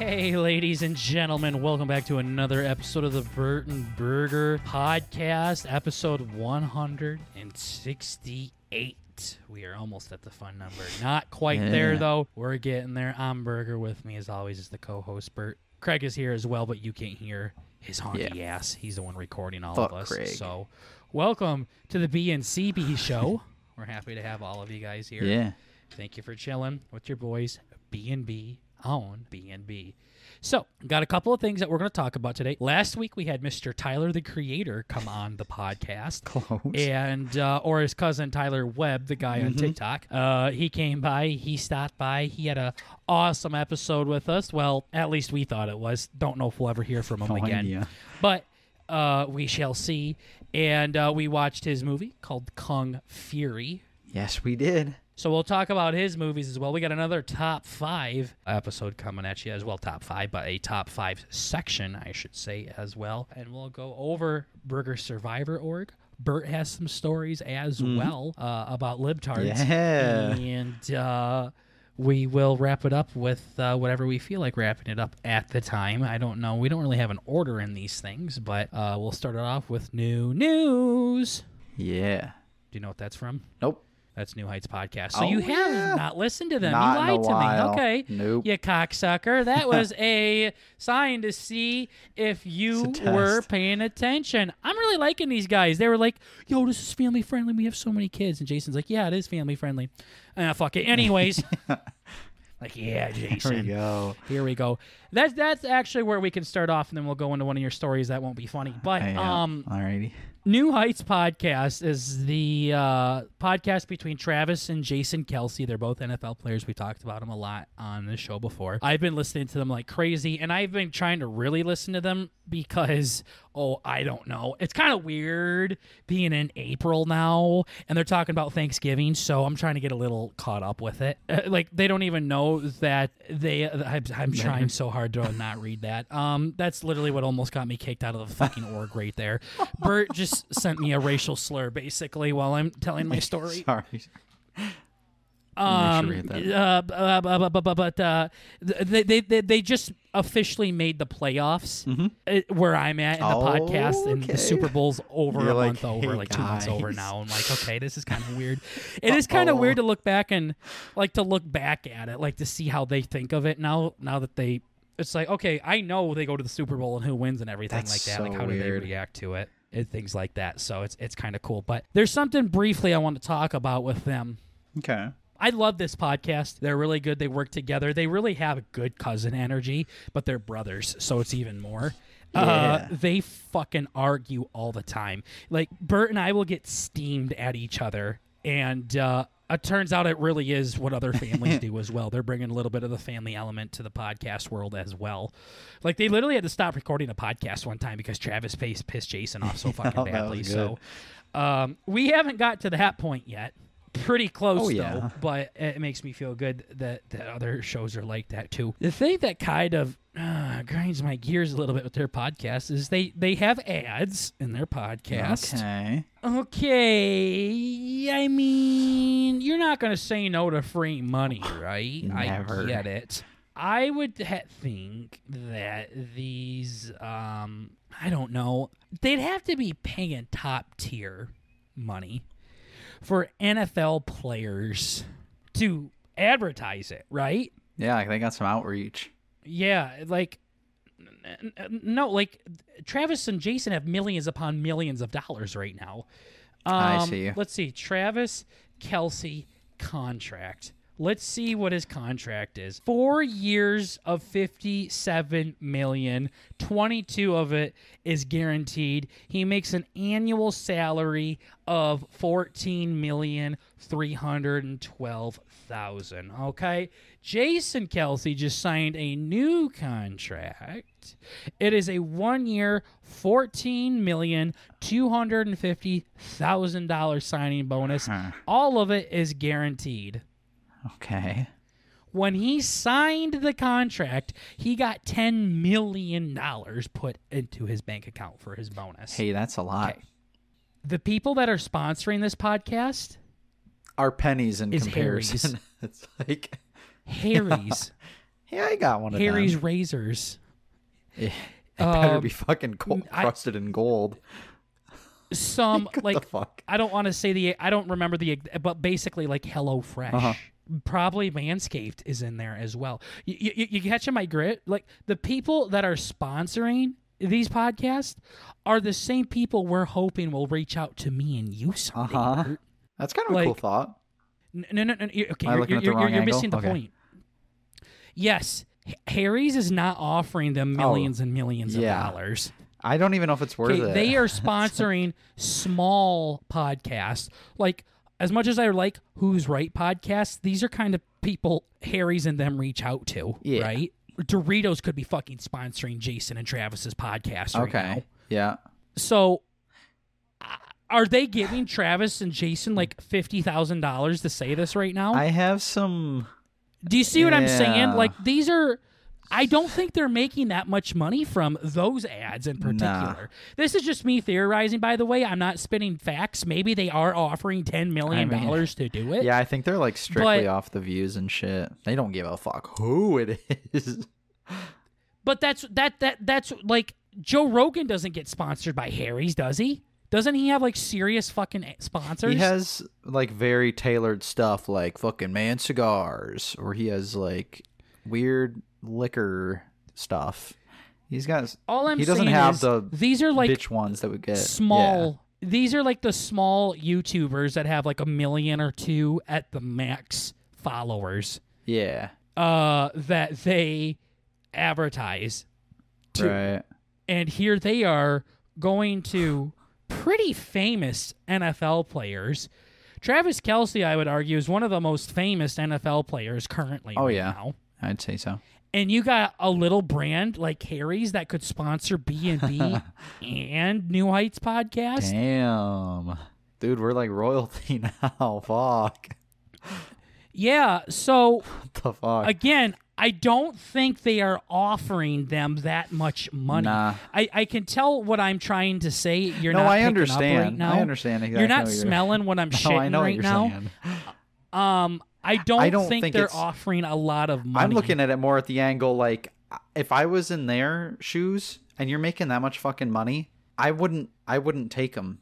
Hey, ladies and gentlemen, welcome back to another episode of the Bert and Burger Podcast, episode 168. We are almost at the fun number. Not quite there, though. We're getting there. I'm Burger. With me, as always, is the co host, Bert. Craig is here as well, but you can't hear his honky ass. He's the one recording all Fuck of us. Craig. So, welcome to the B and CB show. We're happy to have all of you guys here. Yeah. Thank you for chilling with your boys, B and B on B and B. So, got a couple of things that we're going to talk about today. Last week we had Mr. Tyler the Creator come on the podcast. Close. And uh, or his cousin Tyler Webb, the guy Mm-hmm. on TikTok, uh, he came by. He stopped by. He had a awesome episode with us. Well, at least we thought it was. Don't know if we'll ever hear from him No again idea. but uh, we shall see. And uh, we watched his movie called Kung Fury. Yes, we did. So we'll talk about his movies as well. We got another top five episode coming at you as well. Top five, but a top five section, I should say, as well. And we'll go over Burger Survivor org. Bert has some stories as well uh, about libtards. Mm-hmm. Yeah. And uh, we will wrap it up with uh, whatever we feel like wrapping it up at the time. I don't know. We don't really have an order in these things, but uh, we'll start it off with new news. Yeah. Do you know what that's from? Nope. That's New Heights podcast. So Oh, you have yeah. not listened to them. Not you lied to while. me. Okay. Nope. You cocksucker. That was a sign to see if you were paying attention. I'm really liking these guys. They were like, yo, this is family friendly. We have so many kids. And Jason's like, yeah, it is family friendly. Ah, fuck it. Anyways. like, yeah, Jason. we go. Here we go. That's that's actually where we can start off, and then we'll go into one of your stories that won't be funny. But Yeah. um, Alrighty. New Heights podcast is the uh, podcast between Travis and Jason Kelce. They're both NFL players. We talked about them a lot on the show before. I've been listening to them like crazy, and I've been trying to really listen to them because, oh, I don't know. It's kind of weird being in April now, and they're talking about Thanksgiving, so I'm trying to get a little caught up with it. Uh, like, they don't even know that they. I'm, I'm trying so hard to not read that. Um, That's literally what almost got me kicked out of the fucking org right there. Bert just sent me a racial slur basically while I'm telling my story. Sorry. Um, sure uh, bu- bu- bu- bu- bu- but uh, they, they they just officially made the playoffs uh, where I'm at in the podcast, and the Mm-hmm. Super Bowl's over You're a like, month over, "Hey, like two months over now. I'm like, okay, this is kind of weird. It is kind of weird to look back and like to look back at it, like to see how they think of it now. Now that they, it's like, okay, I know they go to the Super Bowl and who wins and everything That's like that. so like, how do they react to it? And things like that. So it's it's kind of cool. But there's something briefly I want to talk about with them. Okay. I love this podcast. They're really good. They work together. They really have a good cousin energy, but they're brothers, so it's even more. Uh, they fucking argue all the time. Like Bert and I will get steamed at each other, and uh, it turns out it really is what other families do as well. They're bringing a little bit of the family element to the podcast world as well. Like they literally had to stop recording a podcast one time because Travis pissed, pissed Jason off so fucking Oh, badly. So um, we haven't got to that point yet. Pretty close Oh, though, but it makes me feel good that, that other shows are like that too. The thing that kind of uh, grinds my gears a little bit with their podcast is they they have ads in their podcast. Okay. Okay, I mean, you're not going to say no to free money, right? Never. I get it. I would ha- think that these, um, I don't know, they'd have to be paying top tier money for NFL players to advertise it, right? Yeah, they got some outreach. Yeah, like no, like Travis and Jason have millions upon millions of dollars right now. Um, I see. Let's see, Travis Kelce contract. Let's see what his contract is. Four years of fifty-seven million. Twenty-two of it is guaranteed. He makes an annual salary of fourteen million three hundred and twelve thousand. Okay, Jason Kelce just signed a new contract. It is a one-year, fourteen million two hundred and fifty thousand dollars signing bonus. Huh. All of it is guaranteed. Okay. When he signed the contract, he got $10 million put into his bank account for his bonus. Hey, that's a lot. Okay. The people that are sponsoring this podcast, Our pennies in Is comparison. it's like Harry's. Yeah, I got one of Harry's razors. It better um, be fucking gold, I- crusted in gold. Some What like the fuck? I don't want to say the I don't remember the but basically like Hello Fresh. Uh-huh. Probably Manscaped is in there as well. You, you, you catching my grit? Like the people that are sponsoring these podcasts are the same people we're hoping will reach out to me and you someday. huh. That's kind of a cool thought. No, no, no. no you- okay, you're, the you're, you're missing the Okay. point. Yes, Harry's is not offering them oh. millions and millions of Oh, yeah. dollars. I don't even know if it's worth it. they are sponsoring small podcasts. Like as much as I like Who's Right podcasts, these are kind of people Harry's and them reach out to, Yeah. right? Doritos could be fucking sponsoring Jason and Travis's podcast right okay. now. Yeah. So are they giving Travis and Jason like fifty thousand dollars to say this right now? I have some. Do you see what I'm saying? Like these are I don't think they're making that much money from those ads in particular. This is just me theorizing by the way. I'm not spinning facts. Maybe they are offering 10 million I mean, dollars to do it. Yeah, I think they're like strictly But- off the views and shit. They don't give a fuck who it is. But that's that that that's like Joe Rogan doesn't get sponsored by Harry's, does he? Doesn't he have like serious fucking sponsors? He has like very tailored stuff, like fucking man cigars, or he has like weird liquor stuff. He's got. All I'm he doesn't saying have the these are like bitch ones that we get small these are like the small YouTubers that have like a million or two at the max followers. Yeah, uh, that they advertise to. right. And here they are going to pretty famous NFL players. Travis Kelce, I would argue, is one of the most famous NFL players currently. Oh, right yeah. now. I'd say so. And you got a little brand like Harry's that could sponsor B and B and New Heights podcast. Damn, dude, we're like royalty now. Fuck. Yeah. So the fuck? again, I don't think they are offering them that much money. Nah. I, I can tell what I'm trying to say. You're no, not I understand. Right now. I understand exactly. You're not what smelling what I'm No, shitting know right you're now. saying. Um, I don't, I don't think, think they're it's- offering a lot of money. I'm looking at it more at the angle like if I was in their shoes and you're making that much fucking money, I wouldn't I wouldn't take them.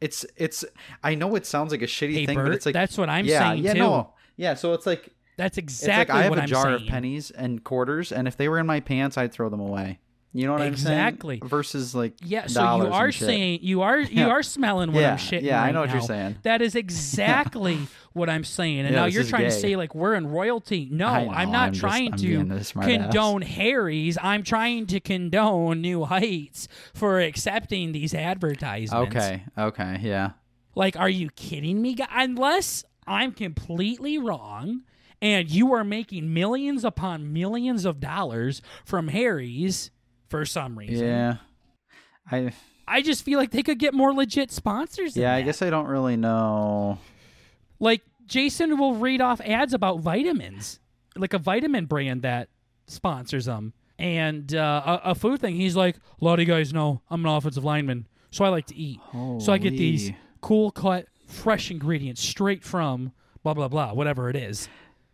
It's it's I know it sounds like a shitty Hey, thing, Bert, but it's like that's what I'm yeah, saying yeah, too. no. Yeah, so it's like That's it's exactly like I have what a I'm jar saying. of pennies and quarters and if they were in my pants, I'd throw them away. You know what Exactly. I'm saying? Exactly. Versus like Yeah, so you are saying you are you Yeah. are smelling what Yeah, I'm shitting. yeah, I know what you're saying. That is exactly what I'm saying. And now you're trying to say like we're in royalty. No, I'm not I'm trying I'm to smart ass. condone Harry's. I'm trying to condone New Heights for accepting these advertisements. Okay, okay, yeah. Like, are you kidding me? Unless I'm completely wrong and you are making millions upon millions of dollars from Harry's for some reason. Yeah. I I just feel like they could get more legit sponsors. yeah, I guess I don't really know. Like Jason will read off ads about vitamins, like a vitamin brand that sponsors them, and uh, a, a food thing. He's like, a lot of you guys know I'm an offensive lineman, so I like to eat. So I get these cool cut, fresh ingredients straight from blah blah blah, whatever it is.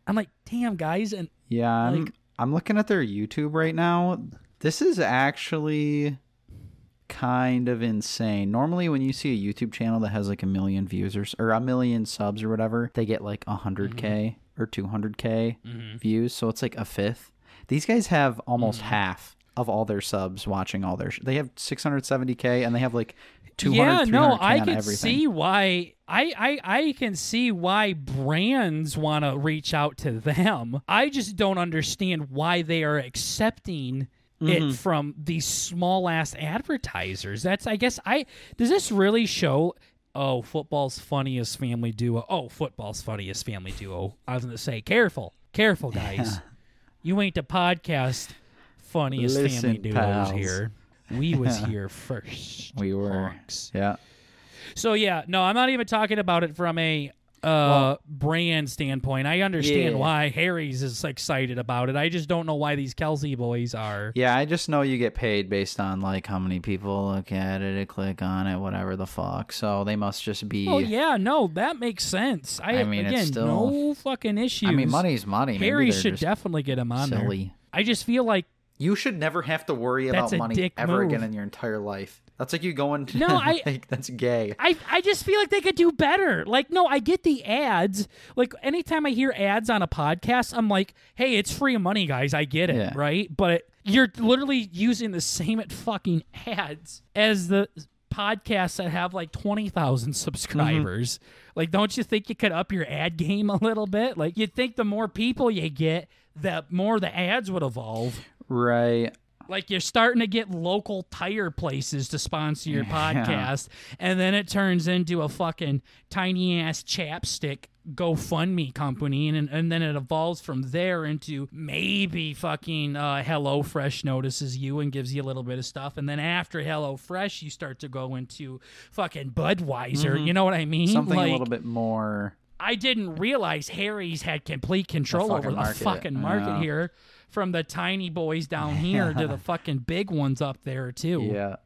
I'm like, damn guys, and Yeah, I'm, Like- I'm looking at their YouTube right now. This is actually kind of insane. Normally, when you see a YouTube channel that has like a million views or, or a million subs or whatever, they get like 100K Mm-hmm. or 200K views. So it's like a fifth. These guys have almost Mm-hmm. half of all their subs watching all their. Sh- they have 670K and they have like 200, yeah, no, 300K I can everything. see why. I, I I can see why brands want to reach out to them. I just don't understand why they are accepting Mm-hmm. it from these small ass advertisers. That's I guess I does this really show oh football's funniest family duo. Oh, football's funniest family duo. I was going to say careful. Careful guys. You ain't the podcast funniest family Listen, duos pals. here. We was here first. We were. Yeah. So yeah, no, I'm not even talking about it from a uh brand standpoint. I understand Yeah. why Harry's is excited about it. I just don't know why these Kelce boys are. Yeah, I just know you get paid based on like how many people look at it, click on it, whatever the fuck. So they must just be. Oh yeah, no, that makes sense. I, I mean, it's again, still- no fucking issues. I mean, money's money. Harry should definitely get him on there. silly. I just feel like You should never have to worry about money dick ever move. again in your entire life. That's like you going to No, I- like that's gay. I I just feel like they could do better. Like, no, I get the ads. Like, anytime I hear ads on a podcast, I'm like, hey, it's free money, guys. I get it, Yeah. right? But you're literally using the same fucking ads as the podcasts that have like 20,000 mm-hmm. subscribers. Like, don't you think you could up your ad game a little bit? Like, you'd think the more people you get, the more the ads would evolve. Right. Like you're starting to get local tire places to sponsor your podcast, and then it turns into a fucking tiny ass chapstick GoFundMe company, and and then it evolves from there into maybe fucking uh, HelloFresh notices you and gives you a little bit of stuff, and then after HelloFresh, you start to go into fucking Budweiser. You know what I mean? Something like, a little bit more. I didn't realize Harry's had complete control fucking over the market. fucking market here, from the tiny boys down here to the fucking big ones up there too. Yeah.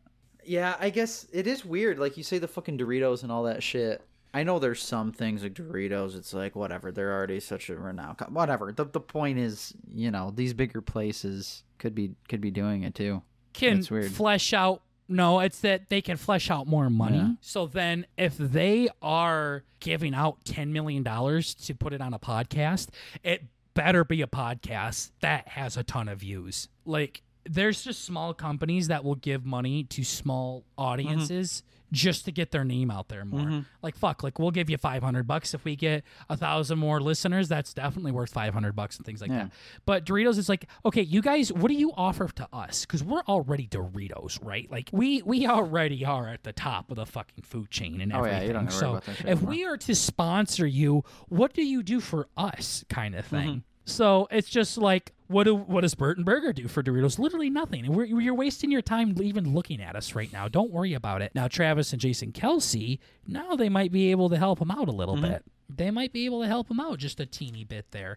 Yeah, I guess it is weird. Like you say, the fucking Doritos and all that shit. I know there's some things like Doritos. It's like whatever. They're already such a renowned. co- Whatever. The the point is, you know, these bigger places could be could be doing it too. Can It's weird. flesh out. No, it's that they can flesh out more money. Yeah. So then, if they are giving out ten million dollars to put it on a podcast, it better be a podcast that has a ton of views. Like, there's just small companies that will give money to small audiences just to get their name out there more. Like, fuck, like we'll give you five hundred bucks if we get a thousand more listeners. That's definitely worth five hundred bucks and things like Yeah. that. But Doritos is like, okay, you guys, what do you offer to us? Because we're already Doritos, right? Like we we already are at the top of the fucking food chain and Oh, yeah, everything. you don't so about that shit if anymore. we are to sponsor you, what do you do for us, kind of thing? Mm-hmm. So it's just like, what do what does Bert and Burger do for Doritos? Literally nothing. And we're, you're wasting your time even looking at us right now. Don't worry about it. Now Travis and Jason Kelce, now they might be able to help him out a little Mm-hmm. bit. They might be able to help him out just a teeny bit there.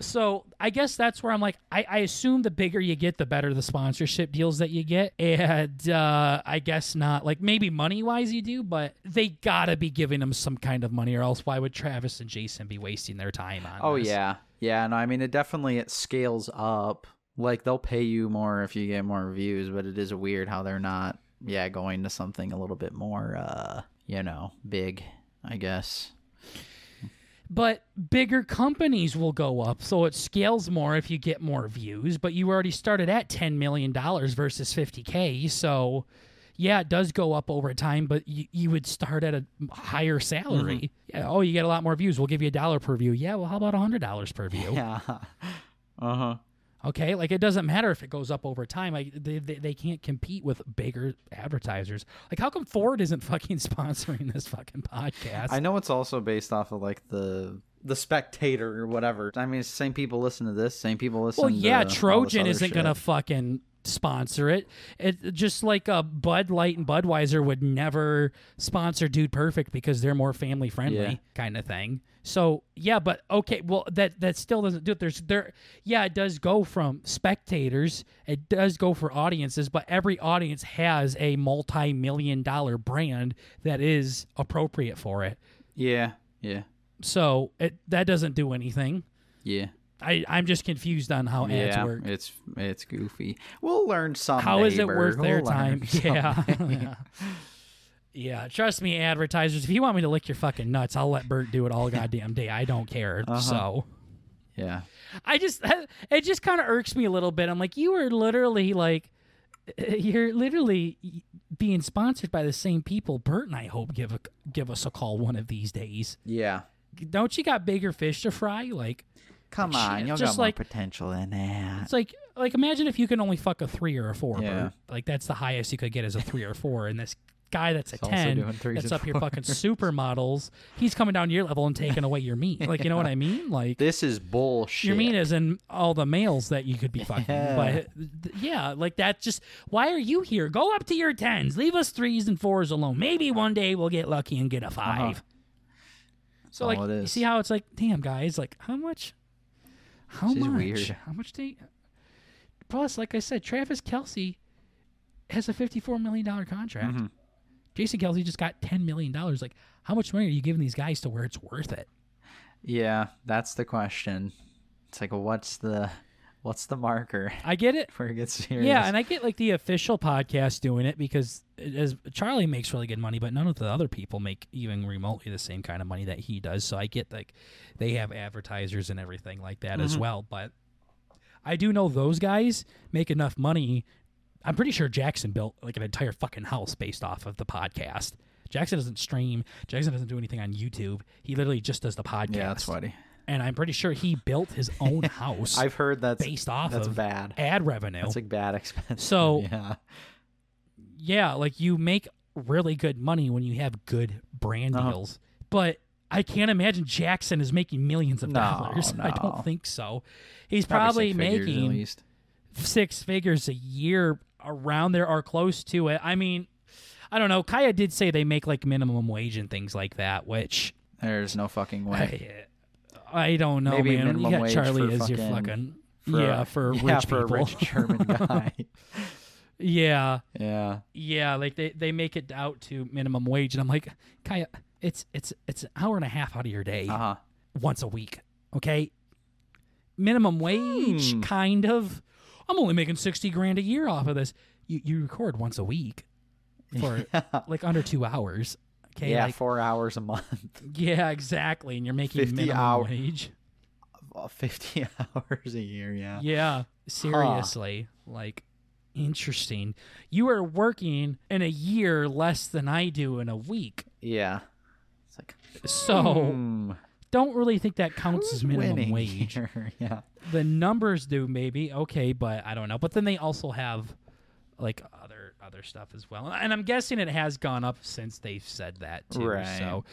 So I guess that's where I'm like, I, I assume the bigger you get, the better the sponsorship deals that you get. And uh, I guess not like maybe money wise you do, but they gotta be giving them some kind of money, or else why would Travis and Jason be wasting their time on? Oh this? yeah, yeah. No, I mean it definitely it scales up. Like they'll pay you more if you get more views, but it is weird how they're not. Yeah, going to something a little bit more, uh, you know, big. I guess. But bigger companies will go up, so it scales more if you get more views. But you already started at ten million dollars versus fifty k, so yeah, it does go up over time. But you, you would start at a higher salary. Yeah, oh, you get a lot more views. We'll give you a dollar per view. Yeah, well, how about a hundred dollars per view? Yeah. Uh huh. Okay, like it doesn't matter if it goes up over time. Like they, they, they can't compete with bigger advertisers. Like how come Ford isn't fucking sponsoring this fucking podcast? I know it's also based off of like the the spectator or whatever. I mean, same people listen to this, same people listen. Well, yeah, to Trojan isn't shit. gonna fucking sponsor it. It just like uh, Bud Light and Budweiser would never sponsor Dude Perfect because they're more family friendly Yeah. kind of thing. So yeah, but okay, well that that still doesn't do it. There's there, yeah, it does go from spectators, it does go for audiences, but every audience has a multi-million dollar brand that is appropriate for it. Yeah, yeah, So it that doesn't do anything. yeah. I, I'm just confused on how ads yeah, work. it's it's goofy. We'll learn someday. How is it worth their We'll learn time? Yeah. yeah. Yeah, trust me, advertisers. If you want me to lick your fucking nuts, I'll let Bert do it all goddamn day. I don't care. Uh-huh. So yeah. I just, it just kind of irks me a little bit. I'm like, you are literally like, you're literally being sponsored by the same people. Bert and I hope give a, give us a call one of these days. Yeah. Don't you got bigger fish to fry? Like, Come Shit, on, you just got more like- potential than that. It's like like imagine if you can only fuck a three or a four. Yeah. Bert. Like that's the highest you could get is a three or four, and this guy that's a ten that's up here fucking supermodels. He's coming down your level and taking away your meat. Like you know what I mean? Like This is bullshit. your meat is in all the males that you could be fucking. Yeah. But uh, yeah, like that. Just why are you here? Go up to your tens. Leave us threes and fours alone. Maybe one day we'll get lucky and get a uh-huh. 5 So all like, you see how it's like, damn guys, like how much? How is much? weird. How much they? Plus, like I said, Travis Kelce has a fifty-four million dollar contract. Mhm. Jason Kelce just got ten million dollars. Like, how much money are you giving these guys to where it's worth it? Yeah, that's the question. It's like, what's the what's the marker I get it. where it gets serious? Yeah, and I get like the official podcast doing it because it- as Charlie makes really good money, but none of the other people make even remotely the same kind of money that he does. So I get like they have advertisers and everything like that as Mhm. well. But I do know those guys make enough money. I'm pretty sure Jackson built like an entire fucking house based off of the podcast. Jackson doesn't stream. Jackson doesn't do anything on YouTube. He literally just does the podcast. yeah, that's funny. And I'm pretty sure he built his own house I've heard that's based off that's of bad. ad revenue. That's like bad expense. So- yeah, yeah, like you make really good money when you have good brand Uh-huh. deals. But I can't imagine Jackson is making millions of No, dollars. I don't think so. He's probably, six making least. six figures a year around there or close to it. I mean, I don't know. Kaya did say they make like minimum wage and things like that, which There's no fucking way. I, don't know, Maybe man. minimum you got wage Charlie for as your fucking- fucking For yeah for yeah, rich for people. a rich German guy. yeah, yeah, Yeah, like they, they make it out to minimum wage, and I'm like, Kaya, it's it's it's an hour and a half out of your day uh huh. once a week, okay? Minimum wage, Hmm. kind of. I'm only making sixty grand a year off of this. You you record once a week for like under two hours, okay? yeah, like, four hours a month, yeah, exactly, and you're making 50 minimum hour- wage. Uh, fifty hours a year. Yeah, Yeah, seriously, like interesting. You are working in a year less than I do in a week. yeah. It's like So hmm, don't really think that counts who's as minimum wage. here? yeah, The numbers do maybe okay, but I don't know. But then they also have like other other stuff as well, and I'm guessing it has gone up since they've said that too. Right. So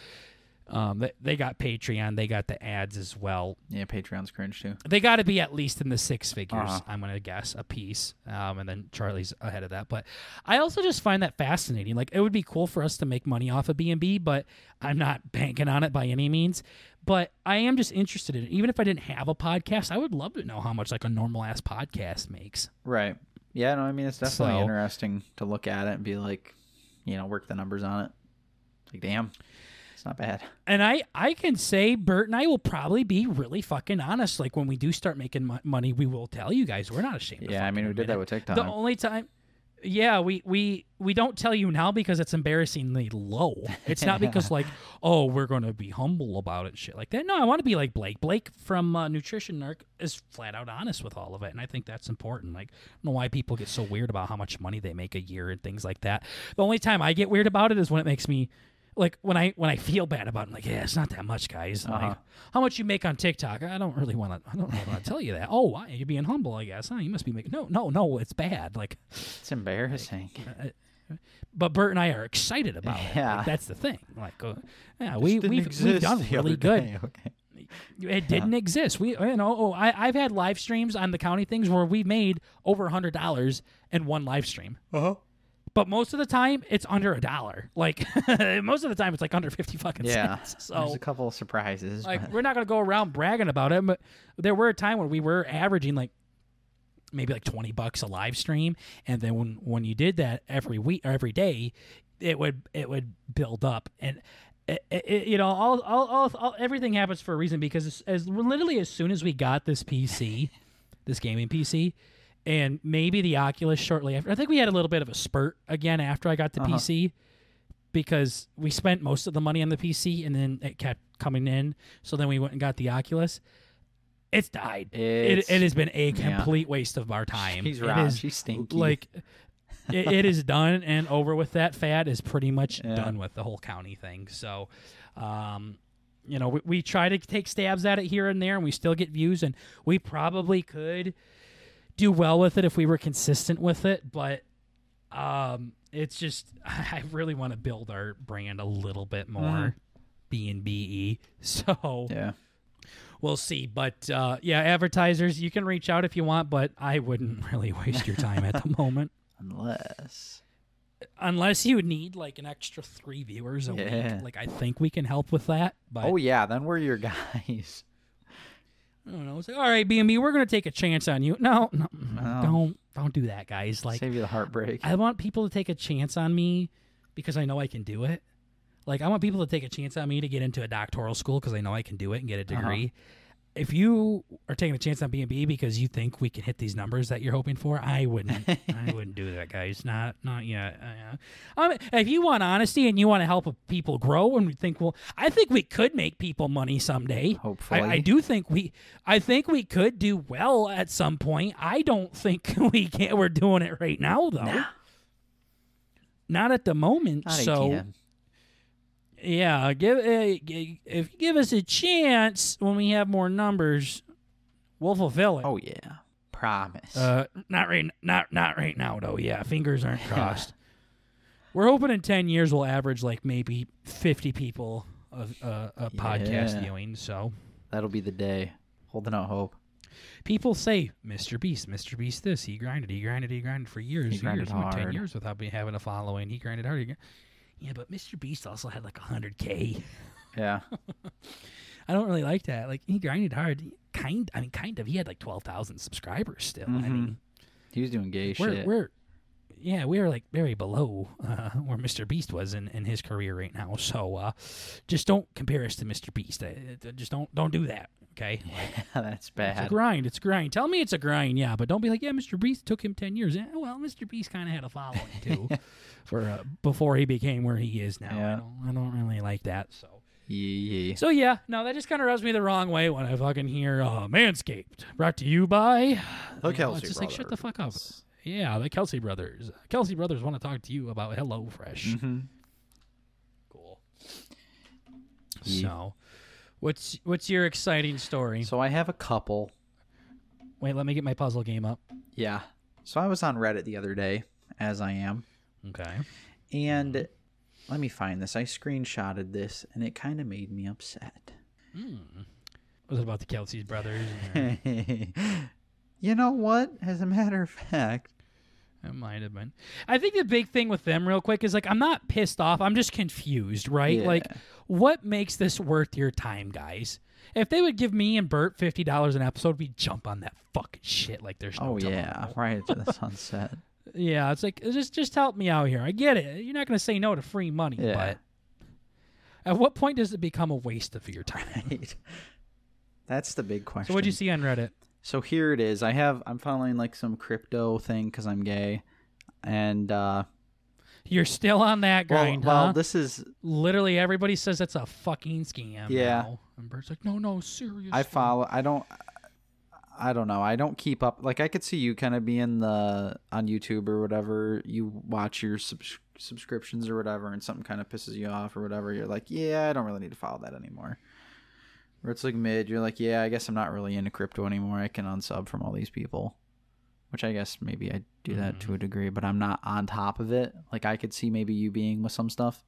um, they, they got Patreon, they got the ads as well. yeah. Patreon's cringe too. They got to be at least in the six figures. Uh-huh. I'm gonna guess a piece, um, and then Charlie's ahead of that. But I also just find that fascinating. Like it would be cool for us to make money off of B and B, but I'm not banking on it by any means. But I am just interested in it. Even if I didn't have a podcast, I would love to know how much like a normal ass podcast makes. Right. Yeah. No. I mean, it's definitely So- interesting to look at it and be like, you know, work the numbers on it. Like, damn, it's not bad. And I, I can say Bert and I will probably be really fucking honest. Like when we do start making mo- money, we will tell you guys. We're not ashamed. Yeah. I mean, we did that with. TikTok. The only time, yeah, we we we don't tell you now because it's embarrassingly low. It's not because like, oh, we're gonna be humble about it, shit like that. No, I want to be like Blake. Blake from uh, Nutrition Narc is flat out honest with all of it, and I think that's important. Like, I don't know why people get so weird about how much money they make a year and things like that. The only time I get weird about it is when it makes me. Like when I when I feel bad about it, I'm like, yeah, it's not that much, guys. Uh-huh. Like, how much you make on TikTok? I don't really want to. I don't really want to tell you that. Oh, why? You're being humble, I guess. Huh? You must be making. No, no, no. It's bad. Like, It's embarrassing. but Bert and I are excited about it. Yeah. Like, that's the thing. Like, uh, yeah, we we've, we've done really good. day, Okay. It didn't exist. We, you know, oh, I, I've had live streams on the county things where we made over a hundred dollars in one live stream. Uh huh. But most of the time, it's under a dollar. Like most of the time, it's like under fifty fucking Yeah. cents. There's a couple of surprises. like but- we're not gonna go around bragging about it, but there were a time when we were averaging like maybe like twenty bucks a live stream, and then when when you did that every week or every day, it would it would build up and. It, it, you know, all, all, all, all, everything happens for a reason because as, as literally as soon as we got this PC, this gaming PC, and maybe the Oculus shortly after, I think we had a little bit of a spurt again after I got the Uh-huh. PC because we spent most of the money on the PC and then it kept coming in. So then we went and got the Oculus. It's died. It's- it, it has been a yeah. complete waste of our time. She's right. is, She's stinky. Like, it, it is done and over with. That fad is pretty much Yeah. done with the whole county thing. So, um, you know, we, we try to take stabs at it here and there, and we still get views, and we probably could do well with it if we were consistent with it, but um, it's just I really want to build our brand a little bit more. Mhm. B and B E. So yeah. we'll see. But uh, yeah, advertisers, you can reach out if you want, but I wouldn't really waste your time at the moment. Unless. unless you need like an extra three viewers a Yeah. week, like I think we can help with that. But Oh yeah, then we're your guys. I don't know. It's like, all right, B and B, we're gonna take a chance on you. No, no, No. don't don't do that, guys. Like Save you the heartbreak. I want people to take a chance on me because I know I can do it. Like I want people to take a chance on me to get into a doctoral school because I know I can do it and get a Uh-huh. If you are taking a chance on B and B because you think we can hit these numbers that you're hoping for, I wouldn't. I wouldn't do that, guys. Not not yet. Uh, um, if you want honesty and you want to help people grow, and we think, well, I think we could make people money someday. Hopefully. I, I do think we. I think we could do well at some point. I don't think we can. We're doing it right now, though. Nah. Not at the moment. Not so again. Yeah, give uh, if you give us a chance when we have more numbers, we'll fulfill it. Oh yeah. Promise. Uh, not right, not not right now though. Yeah, fingers aren't crossed. We're hoping in ten years we'll average like maybe fifty people of uh, a podcast viewing. So That'll be the day. Holding out hope. people say, "Mr. Beast, Mr. Beast, this he grinded, he grinded, he grinded for years, He grinded years, went ten years without be, having a following. He grinded hard." He gr- Yeah, but Mr. Beast also had like hundred k. Yeah. I don't really like that. Like he grinded hard. Kind, I mean, kind of. He had like twelve thousand subscribers still. I Mhm. mean, He was doing gay we're shit. we're yeah, we are like very below uh, where Mr. Beast was in, in his career right now. So uh, just don't compare us to Mr. Beast. Uh, just don't don't do that. Okay, Yeah, That's bad. it's a grind. It's a grind. Tell me it's a grind. Yeah, but don't be like, yeah, Mr. Beast took him ten years. Yeah, well, Mr. Beast kind of had a following too, for uh, before he became where he is now. Yeah. I don't I don't really like that. So. Yeah. So yeah, no, that just kind of rubs me the wrong way when I fucking hear uh, Manscaped brought to you by The You know, Kelce it's just like shut the fuck up. Yeah, the Kelce brothers. Kelce brothers want to talk to you about HelloFresh. Mhm. Cool. Yeah. So, what's what's your exciting story? So I have a couple. Wait, let me get my puzzle game up. Yeah. So I was on Reddit the other day, as I am, Okay. and let me find this. I screenshotted this, and it kind of made me upset. Hmm. Was it about the Kelce brothers? you know what? As a matter of fact, It might have been. I think the big thing with them, real quick, is like I'm not pissed off. I'm just confused, right? Like, what makes this worth your time, guys? If they would give me and Bert fifty dollars an episode, we'd jump on that fucking shit like there's no oh yeah, right to the sunset. Yeah, it's like just just help me out here. I get it. You're not going to say no to free money, Yeah. but at what point does it become a waste of your time? Right. That's the big question. So what'd you see on Reddit? So here it is. I have I'm following like some crypto thing because I'm gay, and uh, You're still on that grind, well, huh? this is Literally everybody says it's a fucking scam. Yeah. now. And Bert's like, no, no, seriously. I follow. I don't. I don't know. I don't keep up. Like I could see you kind of being the on YouTube or whatever. You watch your subs- subscriptions or whatever, and something kind of pisses you off or whatever. You're like, yeah, I don't really need to follow that anymore. Or it's like mid. You're like, yeah, I guess I'm not really into crypto anymore. I can unsub from all these people. Which I guess maybe I do that to a mm-hmm. degree, but I'm not on top of it. Like I could see maybe you being with some stuff,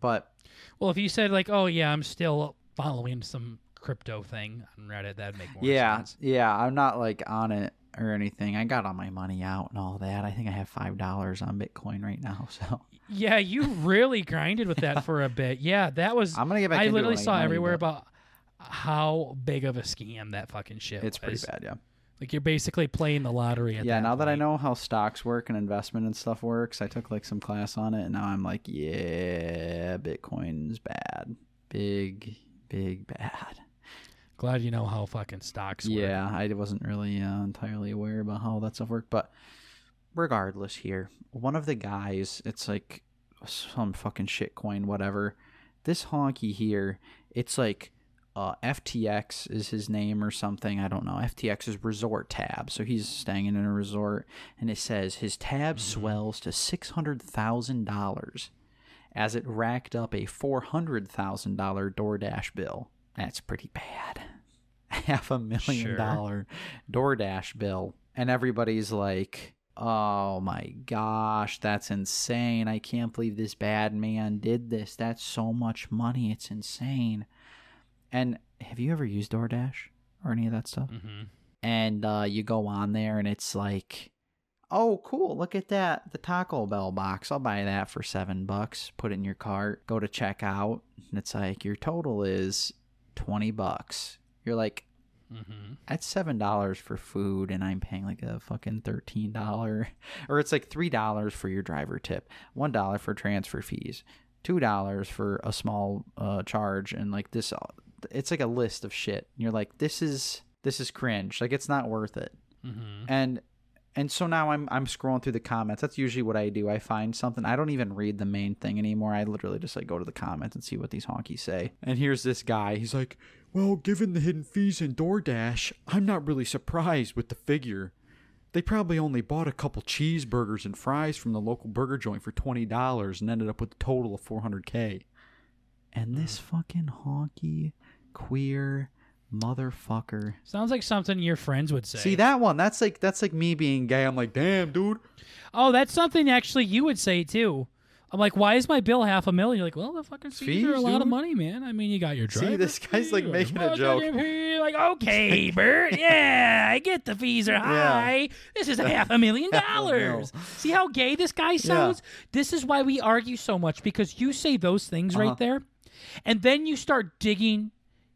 but Well, if you said like, oh yeah, I'm still following some crypto thing on Reddit, that'd make more yeah, sense. yeah, yeah, I'm not like on it or anything. I got all my money out and all that. I think I have five dollars on Bitcoin right now, so Yeah, you really grinded with that for a bit. Yeah, that was. I'm gonna get back. I literally saw everywhere about how big of a scam that fucking shit It's pretty bad, yeah. Like you're basically playing the lottery. At that. Yeah, that now that I point. know how stocks work and investment and stuff works, I took like some class on it, and now I'm like, yeah, Bitcoin's bad, big, big bad. Glad you know how fucking stocks work. Yeah, I wasn't really uh, entirely aware about how that stuff worked, but regardless, here one of the guys, it's like some fucking shit coin, whatever. This honky here, it's like uh, FTX is his name or something. I don't know. FTX is resort tab, so he's staying in a resort, and it says his tab swells to six hundred thousand dollars, as it racked up a four hundred thousand dollar DoorDash bill. That's pretty bad. Half a million Sure. dollar DoorDash bill, and everybody's like, "Oh my gosh, that's insane! I can't believe this bad man did this. That's so much money. It's insane." And have you ever used DoorDash or any of that stuff? hmm and uh, you go on there and it's like oh, cool, look at that. The Taco Bell box. I'll buy that for seven bucks. Put it in your cart. Go to checkout. And it's like, your total is 20 bucks. You're like, Mm-hmm. that's seven dollars for food and i'm paying like a fucking thirteen dollar or it's like three dollars for your driver tip one dollar for transfer fees two dollars for a small uh, charge and like this uh, it's like a list of shit and you're like this is this is cringe like it's not worth it Mm-hmm. and and so now I'm I'm scrolling through the comments. That's usually what I do. I find something. I don't even read the main thing anymore. I literally just like go to the comments and see what these honkies say. And here's this guy. He's like, "Well, given the hidden fees in DoorDash, I'm not really surprised with the figure. They probably only bought a couple cheeseburgers and fries from the local burger joint for twenty dollars and ended up with a total of 400k." And this fucking honky queer motherfucker Sounds like something your friends would say. See that one? That's like that's like me being gay. I'm like, damn, dude. Oh, that's something actually you would say too. I'm like, why is my bill half a million? You're like, well, the fucking fees, are a Fees, lot of money, man. I mean, you got your See, this guy's, like, making a joke. Like, okay, Bert, yeah, I get the fees are high. This is half a million Half a mil. dollars. See how gay this guy sounds? This is why we argue so much because you say those things Uh-huh. right there, and then you start digging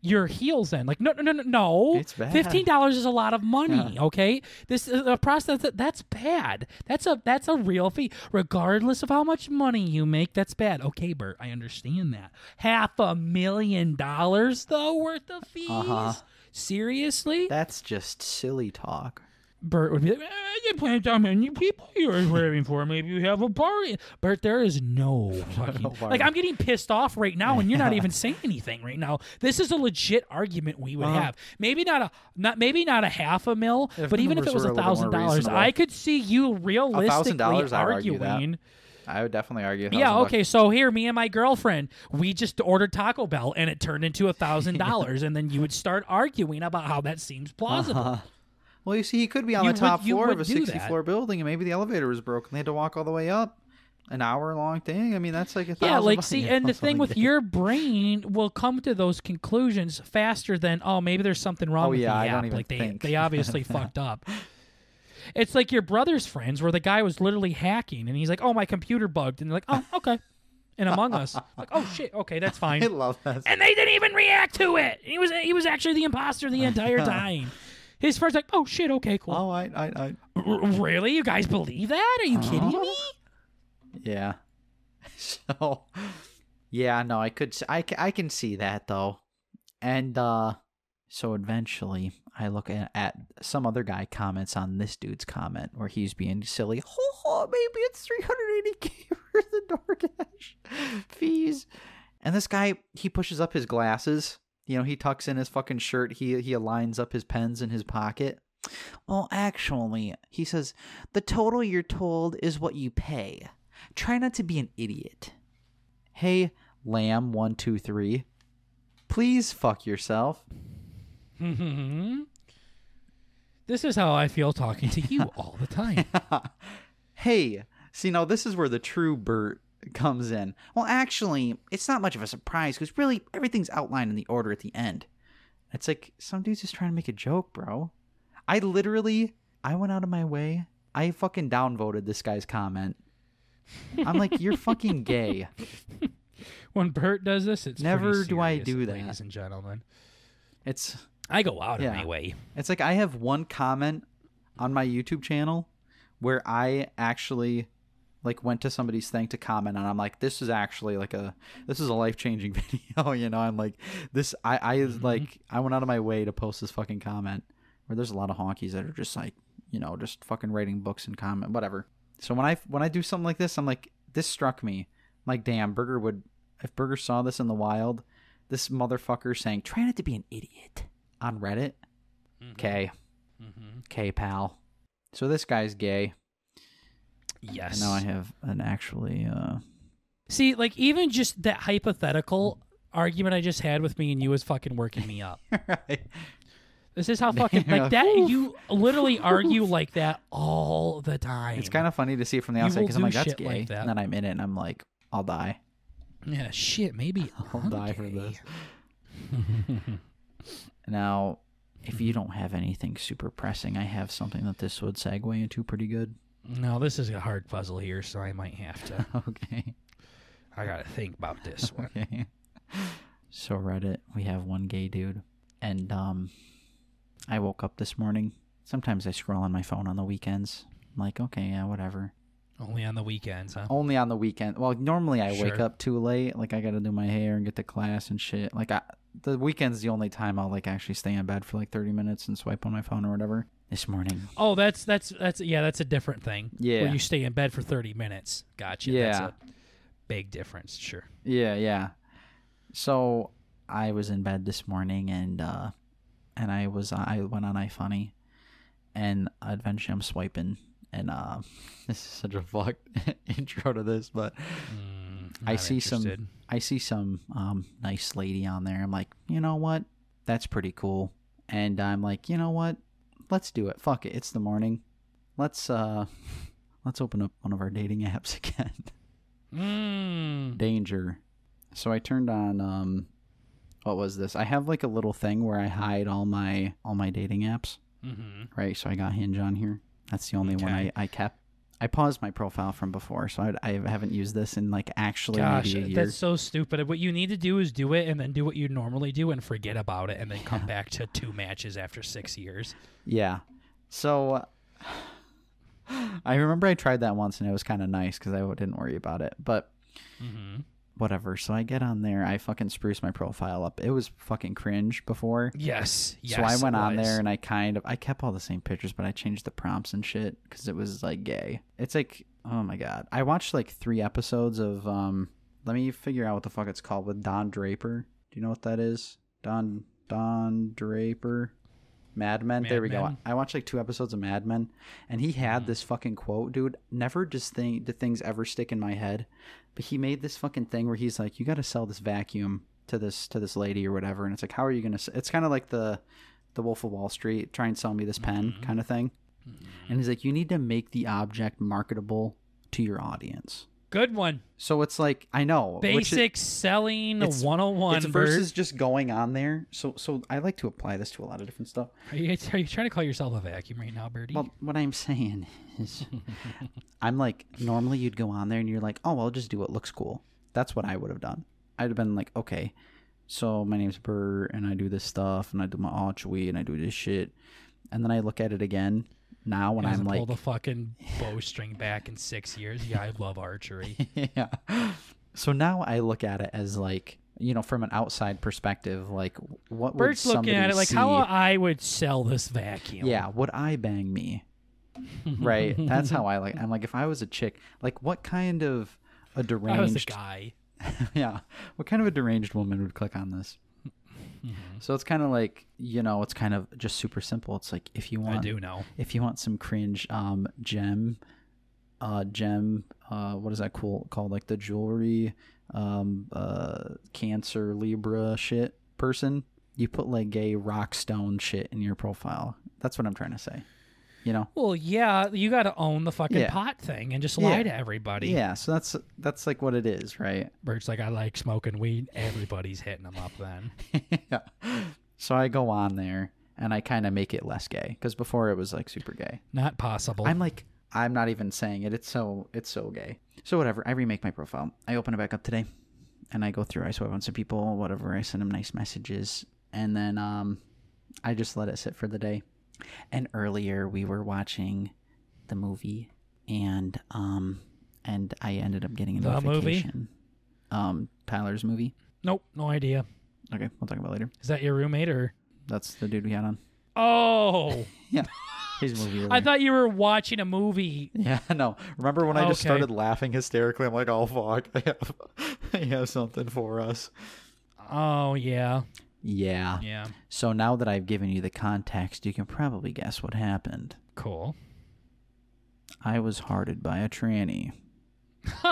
your heels in. Like, no, no, no, no, no. It's bad. Fifteen dollars is a lot of money. Okay, this is a process that that's bad. That's a that's a real fee, regardless of how much money you make. That's bad. Okay, Bert, I understand that. Half a million dollars though worth of fees. Uh-huh. Seriously, That's just silly talk. Bert would be like, "Eh, "You plan how many people you're having for? Maybe you have a party." Bert, there is no fucking party. like. I'm getting pissed off right now, and you're not even saying anything right now. This is a legit argument we would Uh-huh. have. Maybe not a not maybe not a half a mil, If but even if it was a a little more thousand dollars. I could see you realistically $1,000, I'd argue arguing. I would definitely argue. Yeah, okay. So here, me and my girlfriend, we just ordered Taco Bell, and it turned into a thousand dollars, and then you would start arguing about how that seems plausible. bucks. Well, you see, he could be on You the top would- floor of a 60 that. floor building, and maybe the elevator was broken. They had to walk all the way up. An hour long thing. I mean, that's like a Yeah, like see, and the thing with your brain will come to those conclusions faster than oh maybe there's something wrong Oh, with yeah, the I app. don't even like they think. they obviously fucked up. It's like your brother's friends where the guy was literally hacking and he's like, "Oh, my computer bugged," and they're like, "Oh, okay." And Among Us, like, "Oh shit, okay, that's fine. I fine." love that. And they didn't even react to it. He was he was actually the imposter the entire time. His friends like, "Oh shit, okay, cool." Oh, I, I, I, R- really? You guys believe that? Are you kidding me? yeah. So, yeah, no, I could, I, I can see that though, and uh, so eventually I look at, at some other guy comments on this dude's comment where he's being silly. Oh, maybe it's 380k for the DoorDash fees, and this guy he pushes up his glasses. You know, he tucks in his fucking shirt. He he aligns up his pens in his pocket. Well, actually, he says the total you're told is what you pay. Try not to be an idiot. Hey, Lamb one two three, please fuck yourself. this is how I feel talking to you all the time. hey, see now this is where the true Bert comes in. Well, actually, it's not much of a surprise because really everything's outlined in the order at the end. It's like some dude's just trying to make a joke, bro. I literally, I went out of my way. I fucking downvoted this guy's comment. I'm like, you're fucking gay. When Bert does this, it's Never do I do that. ladies and gentlemen. It's I go out Yeah. of my way. It's like I have one comment on my YouTube channel where I actually like went to somebody's thing to comment and I'm like this is actually like a this is a life-changing video, you know. I'm like this I I Mhm. like I went out of my way to post this fucking comment where there's a lot of honkies that are just like, you know, just fucking writing books and comment whatever. So when I when I do something like this, I'm like this struck me. I'm like damn, Burger would if Burger saw this in the wild, this motherfucker saying try not to be an idiot on Reddit. Okay. Mm-hmm. Okay, pal. So this guy's gay. Yes. And now I have an actually uh See, like even just that hypothetical argument I just had with me and you was fucking working me up. right. This is how fucking like that. You literally argue like that all the time. It's kind of funny to see it from the outside because I'm like, that's gay. like that. And then I'm in it and I'm like, I'll die. yeah. Shit. Maybe I'll die for this. Now, if you don't have anything super pressing, I have something that this would segue into pretty good. No, this is a hard puzzle here, so I might have to. Okay. I gotta think about this one. Okay. So Reddit, we have one gay dude, and um, I woke up this morning. Sometimes I scroll on my phone on the weekends. I'm like, okay, yeah, whatever. Only on the weekends, huh? Only on the weekend. Well, normally I wake up too late. Like I got to do my hair and get to class and shit. Like I, the weekend's the only time I'll like actually stay in bed for like 30 minutes and swipe on my phone or whatever. This morning, Oh, that's that's that's yeah, that's a different thing. Yeah. Where you stay in bed for thirty minutes. Gotcha. Yeah. That's a big difference. Sure. Yeah, yeah. So I was in bed this morning and uh and I was I went on iFunny and eventually I'm swiping and uh this is such a fucked intro to this, but Mm, I see some. I see some um nice lady on there. I'm like, you know what? That's pretty cool. And I'm like, you know what? Let's do it. Fuck it. It's the morning. Let's uh let's open up one of our dating apps again. Mm. danger. So I turned on um what was this? I have like a little thing where I hide all my all my dating apps, hmm right? So I got Hinge on here. That's the only one I, I kept. I paused my profile from before, so I, I haven't used this in like actually Gosh, maybe a year. that's so stupid. What you need to do is do it and then do what you normally do and forget about it and then come back to two matches after six years. Yeah. So I remember I tried that once and it was kind of nice because I didn't worry about it. But hmm whatever. So I get on there. I fucking spruce my profile up. It was fucking cringe before. Yes. Yes. so I went on there and I kind of I kept all the same pictures, but I changed the prompts and shit because it was like gay. It's like oh my god. I watched like three episodes of um. Let me figure out what the fuck it's called with Don Draper. Do you know what that is? Don Don Draper. Mad Men. Mad there we go. I watched like two episodes of Mad Men, and he had Mhm. this fucking quote, dude. Never just thing do things ever stick in my head, but he made this fucking thing where he's like, "You got to sell this vacuum to this to this lady or whatever," and it's like, "How are you gonna?" It's kind of like the the Wolf of Wall Street, try and sell me this pen Mhm. kind of thing. Mhm. And he's like, "You need to make the object marketable to your audience." Good one. So it's like I know which is- Basic selling it's- 101. it's Bert. Oh versus just going on there. So so I like to apply this to a lot of different stuff. Are you, are you trying to call yourself a vacuum right now, Birdie? Well, what I'm saying is, I'm like, normally you'd go on there and you're like, oh, I'll just do what looks cool. That's what I would have done. I'd have been like, okay, so my name's Bert and I do this stuff and I do my oh, archery and I do this shit. And then I look at it again now when He I'm like, pulled a fucking bowstring back in six years. Yeah, I love archery. yeah. So now I look at it as like, you know, from an outside perspective, like, what would Bert's looking somebody at it like see? how I would sell this vacuum. Yeah, would I bang me? right that's how i like i'm like if i was a chick like what kind of a I was a deranged guy. yeah what kind of a deranged woman would click on this Mhm. so it's kind of like you know it's kind of just super simple. It's like if you want, I do know. if you want some cringe um gem uh gem uh what is that cool called? Like the jewelry um uh cancer libra shit person? You put like gay rock stone shit in your profile. That's what i'm trying to say you know Well, yeah, you got to own the fucking Yeah. pot thing and just lie Yeah. to everybody. Yeah, so that's that's like what it is, right? Bert's like, I like smoking weed. Everybody's hitting them up then. yeah. So I go on there and I kind of make it less gay because before it was like super gay. Not possible. I'm like, I'm not even saying it. It's so it's so gay. So whatever. I remake my profile. I open it back up today, and I go through. I swipe on some people, whatever. I send them nice messages, and then um, I just let it sit for the day. And earlier we were watching the movie, and um, and I ended up getting a The movie? notification. Um, Tyler's movie. nope, no idea. Okay, we'll talk about it later. Is that your roommate or? That's the dude we had on. Oh, Yeah, his movie. I thought you were watching a movie. Yeah, no. Remember when I just Okay. started laughing hysterically? I'm like, oh fuck, I have, I have something for us. Oh yeah, Yeah. yeah, So now that I've given you the context, you can probably guess what happened. cool. I was hearted by a tranny.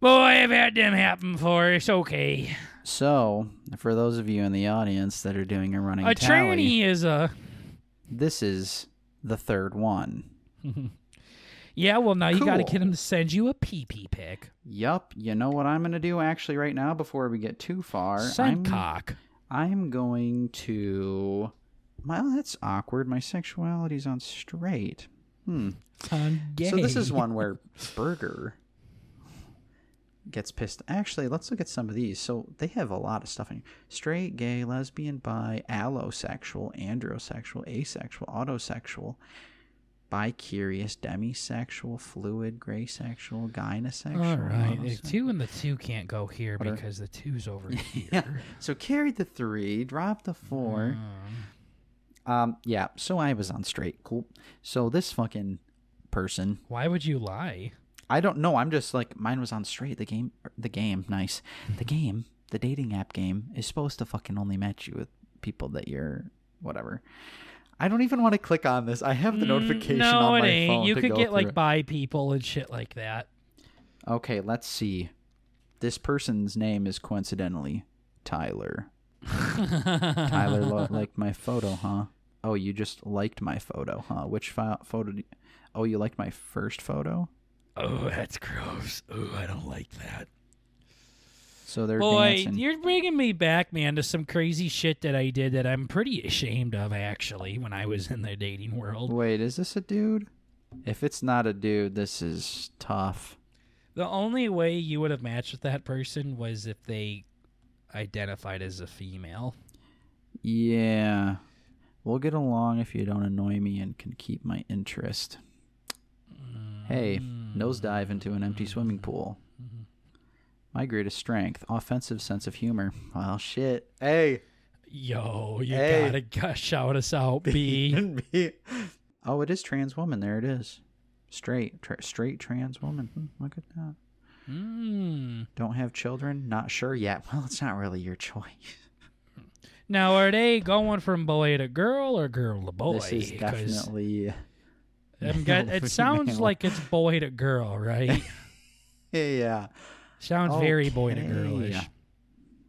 Boy, I've had them happen before. It's okay. So, for those of you in the audience that are doing a running A tally, tranny is a. this is the third one. Yeah, well, now you got to Cool. get him to send you a pee pee pic. Yup. You know what I'm gonna do actually right now before we get too far. Send I'm, cock. I'm going to Well, that's awkward. My sexuality's on straight. Hmm. So this is one where Burger gets pissed. Actually, let's look at some of these. So they have a lot of stuff in here. Straight, gay, lesbian, bi, allosexual, androsexual, asexual, autosexual, bi-curious, demisexual, fluid, gray sexual, gynosexual. All right, the two and the two can't go here What are- because the two's over Yeah. here. So carried the three, dropped the four. Um, Um, yeah. So I was on straight. Cool. So this fucking person, why would you lie? I don't know. I'm just like mine was on straight. The game, the game, nice. The game, the dating app game is supposed to fucking only match you with people that you're whatever. I don't even want to click on this. I have the Mm, notification no, on it my ain't. phone. You could get like it. bi people and shit like that. Okay, let's see. This person's name is coincidentally Tyler. Tyler lo- liked my photo, huh? Oh, you just liked my photo, huh? Which photo? Do oh, you liked my first photo. oh, that's gross. Oh, I don't like that. So they're Boy, dancing. you're bringing me back, man, to some crazy shit that I did that I'm pretty ashamed of, actually, when I was in the dating world. Wait, is this a dude? If it's not a dude, this is tough. The only way you would have matched with that person was if they identified as a female. Yeah. We'll get along if you don't annoy me and can keep my interest. Hey, hmm. nosedive into an empty swimming pool. My greatest strength, offensive sense of humor. Well, shit. Hey. Yo, you Hey. gotta, gotta shout us out, B. oh, it is trans woman. There it is. Straight, tra- straight trans woman. Hmm, look at that. mm. Don't have children? Not sure yet. Well, it's not really your choice. Now, are they going from boy to girl or girl to boy? this is 'Cause definitely. I'm get- male it sounds like it's boy to girl, right? yeah. Sounds very boy to Okay. girlish.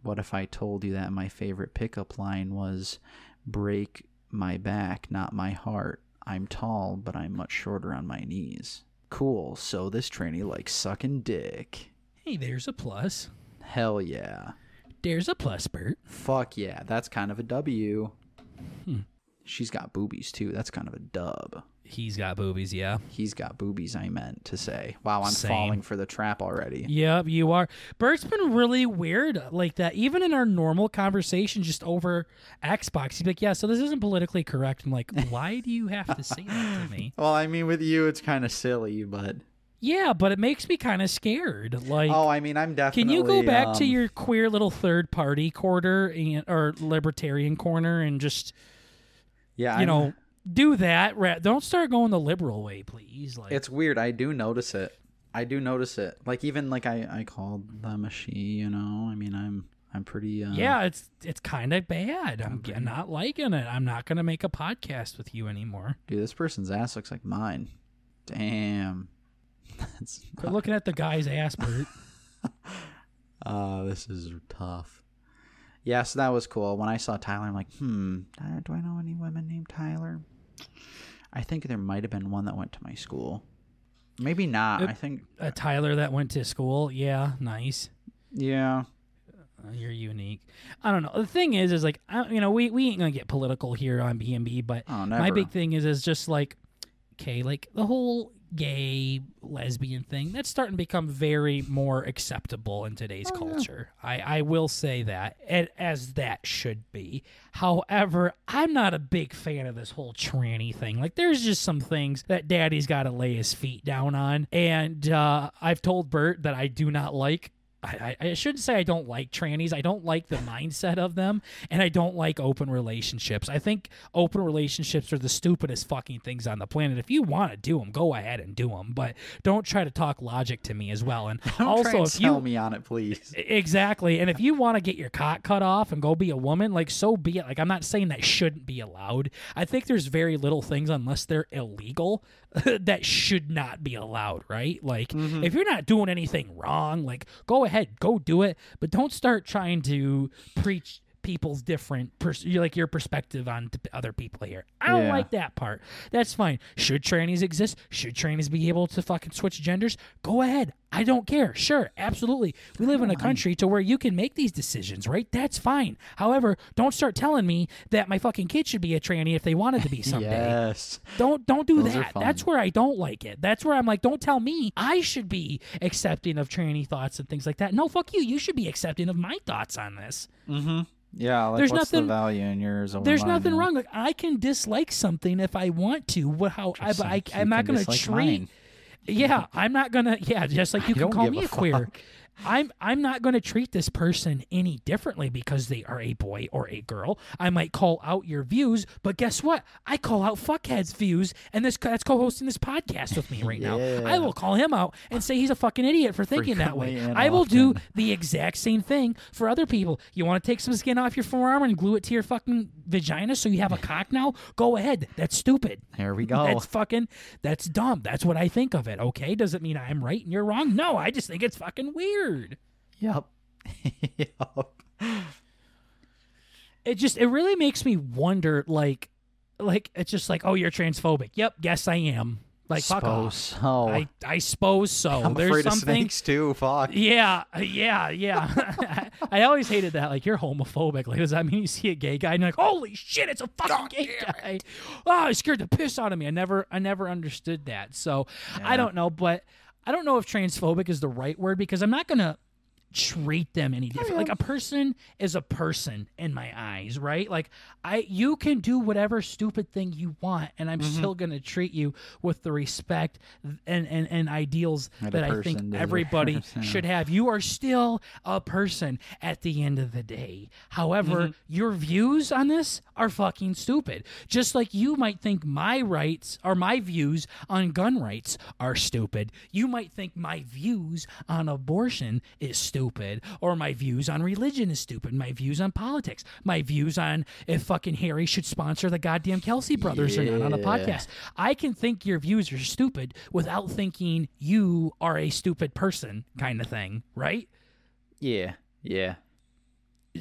What if I told you that my favorite pickup line was break my back, not my heart? I'm tall, but I'm much shorter on my knees. Cool. So this tranny likes sucking dick. Hey, there's a plus. Hell yeah. There's a plus, Bert. Fuck yeah. That's kind of a W. Hmm. She's got boobies too. That's kind of a dub. He's got boobies, yeah. He's got boobies, I meant to say. Wow, I'm Same. falling for the trap already. Yep, you are. Bert's been really weird like that. Even in our normal conversation, just over Xbox, he's like, "Yeah, so this isn't politically correct." I'm like, "Why do you have to say that to me?" Well, I mean, with you, it's kind of silly, but. Yeah, but it makes me kind of scared. Like, Oh, I mean, I'm definitely. can you go back to um, your queer little third party quarter and or libertarian corner and just Yeah, you I'm- know do that? Don't start going the liberal way, please. Like, It's weird. I do notice it. I do notice it. Like even like I I called them a she. You know. I mean, I'm I'm pretty. Uh, yeah, it's it's kind of bad. I'm g- not liking it. I'm not gonna make a podcast with you anymore. Dude, this person's ass looks like mine. Damn. That's. Quit looking at the guy's ass, Bert. Uh, this is tough. Yeah, so that was cool. When I saw Tyler, I'm like, hmm, do I know any women named Tyler? I think there might have been one that went to my school. Maybe not. It- I think. A Tyler that went to school. Yeah, nice. Yeah. Uh, You're unique. I don't know. The thing is, is like, I, you know, we, we ain't gonna get political here on B&B, but Oh, my big thing is, is just like, okay, like the whole gay lesbian thing that's starting to become very more acceptable in today's Oh, yeah. culture. I, I will say that, and as that should be. However, I'm not a big fan of this whole tranny thing. Like, there's just some things that Daddy's got to lay his feet down on, and uh, I've told Bert that I do not like. I, I shouldn't say I don't like trannies. I don't like the mindset of them, and I don't like open relationships. I think open relationships are the stupidest fucking things on the planet. If you want to do them, go ahead and do them, but don't try to talk logic to me as well. And Don't also, if you me on it, please. Exactly. And if you want to get your cock cut off and go be a woman, like so be it. Like I'm not saying that shouldn't be allowed. I think there's very little things unless they're illegal that should not be allowed, right? Like mm-hmm. if you're not doing anything wrong, like go ahead, go do it, but don't start trying to preach people's different pers- you like your perspective on t- other people here. I don't Yeah. like that part. That's fine. Should trannies exist? Should trannies be able to fucking switch genders? Go ahead. I don't care. Sure, absolutely. We live in a country to where you can make these decisions, right? That's fine. However, don't start telling me that my fucking kid should be a tranny if they wanted to be someday. Yes. Don't don't do Those that. That's where I don't like it. That's where I'm like, don't tell me I should be accepting of tranny thoughts and things like that. No, fuck you. You should be accepting of my thoughts on this. Mm-hmm. Yeah. Like, There's what's nothing- the value in yours? There's nothing wrong. Like I can dislike something if I want to. What how I, I, I'm not gonna treat. mine. Yeah, I'm not gonna. Yeah, just like you I can call me a a queer. I'm I'm not going to treat this person any differently because they are a boy or a girl. I might call out your views, but guess what? I call out fuckhead's views, and this that's co-hosting this podcast with me right now. I will call him out and say he's a fucking idiot for thinking that way. I will do the exact same thing for other people. You want to take some skin off your forearm and glue it to your fucking vagina so you have a cock now? Go ahead. That's stupid. There we go. That's fucking that's dumb. That's what I think of it. Okay, does it mean I'm right and you're wrong? No, I just think it's fucking weird. Yep. yep. It just it really makes me wonder like like it's just like, oh, you're transphobic. Yep, yes I am. Like fuck off. Suppose so. I I suppose so. I'm There's afraid of something snakes too. Fuck. Yeah, yeah, yeah. I always hated that. Like, you're homophobic. Like, does that mean you see a gay guy and you're like, holy shit, it's a fucking gay guy? Oh, it scared the piss out of me. I never, I never understood that. So I don't know, but I don't know if transphobic is the right word because I'm not gonna treat them any different. Like a person is a person in my eyes, right? Like I you can do whatever stupid thing you want and I'm still going to treat you with the respect and and, and ideals That that, I think everybody should have. You are still a person at the end of the day. However, your views on this are fucking stupid. Just like you might think my rights or my views on gun rights are stupid. You might think my views on abortion is stupid or my views on religion is stupid. My views on politics, my views on if fucking Harry should sponsor the goddamn Kelce brothers or not on a podcast. I can think your views are stupid without thinking you are a stupid person kind of thing, right? Yeah. Yeah.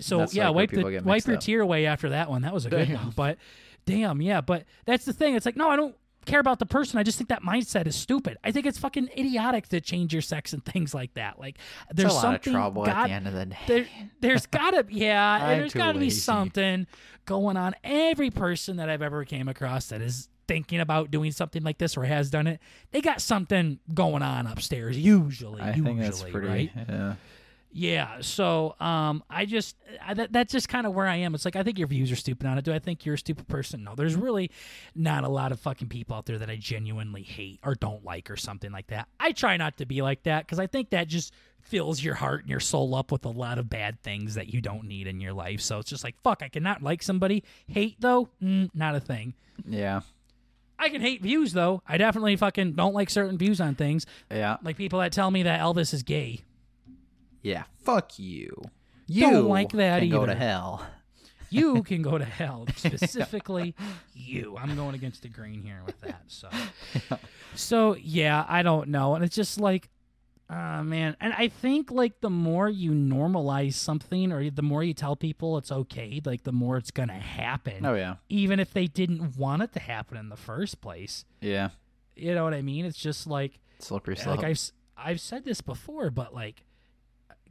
So That's yeah, like wipe the wipe your up. tear away after that one. That was a good one. But damn, yeah, but that's the thing. It's like, no, I don't care about the person. I just think that mindset is stupid. I think it's fucking idiotic to change your sex and things like that. Like there's It's a lot of something trouble God, at the end of the day. there, there's gotta yeah, there's gotta be something going on. Every person that I've ever came across that is thinking about doing something like this or has done it, they got something going on upstairs. Usually, I usually, think that's pretty. right? Yeah. Yeah, so um, I just I, that, that's just kind of where I am. It's like I think your views are stupid on it. Do I think you're a stupid person? No, there's really not a lot of fucking people out there that I genuinely hate or don't like or something like that. I try not to be like that because I think that just fills your heart and your soul up with a lot of bad things that you don't need in your life. So it's just like fuck. I cannot like somebody. Hate though, mm, not a thing. Yeah. I can hate views though. I definitely fucking don't like certain views on things. Yeah. Like people that tell me that Elvis is gay. Yeah. Fuck you. You Don't like that can go to hell. you can go to hell. Specifically, you. I'm going against the grain here with that. So, so yeah, I don't know, and it's just like, uh, man, and I think like the more you normalize something, or the more you tell people it's okay, like the more it's gonna happen, Oh yeah. even if they didn't want it to happen in the first place. Yeah. You know what I mean? It's just like, Slippery slope. like I've I've said this before, but like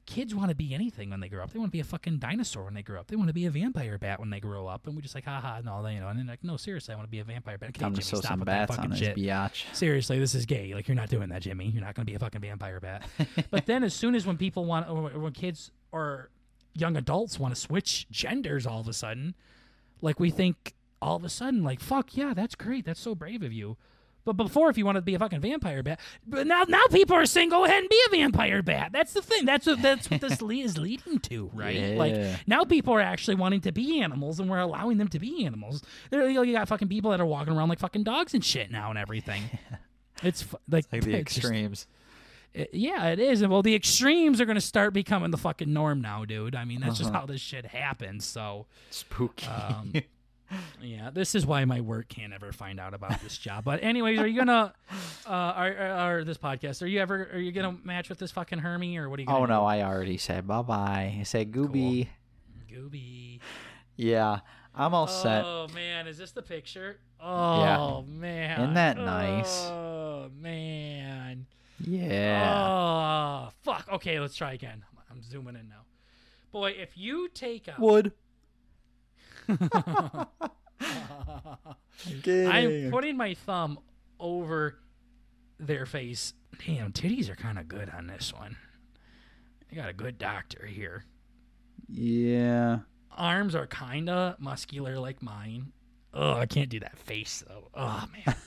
kids want to be anything when they grow up. They want to be a fucking dinosaur when they grow up. They want to be a vampire bat when they grow up, and we're just like, haha, no, you know. And then like, no, seriously, I want to be a vampire bat. Okay, to Jimmy, sew stop some with that fucking on shit. biatch. Seriously, this is gay. Like you're not doing that, Jimmy. You're not going to be a fucking vampire bat. but then as soon as when people want, or when kids or young adults want to switch genders, all of a sudden, like we think all of a sudden, like fuck yeah, that's great. That's so brave of you. But before, if you wanted to be a fucking vampire bat, but now now people are saying go ahead and be a vampire bat. That's the thing. That's what that's what this is leading to, right? Like now people are actually wanting to be animals, and we're allowing them to be animals. You, got fucking people that are walking around like fucking dogs and shit now and everything. It's like, Like the it's just- extremes. it- yeah, it is. And well, the extremes are going to start becoming the fucking norm now, dude. I mean, that's just Uh-huh. how this shit happens. So, Spooky. um, yeah, this is why my work can't ever find out about this job. But anyways, are you gonna, uh, are, are, are this podcast? Are you ever, are you gonna match with this fucking Hermie or what are you? Gonna oh do? no, I already said bye bye. I said gooby. Scooby. Yeah, I'm all set. Oh man, is this the picture? Oh yeah. man, Isn't that nice? Oh man. Yeah. Oh fuck. Okay, let's try again. I'm zooming in now. Boy, if you take out, Wood. I'm putting my thumb over their face. Damn, titties are kind of good on this one. I got a good doctor here. Yeah. Arms are kind of muscular like mine. Oh, I can't do that face though. Oh man.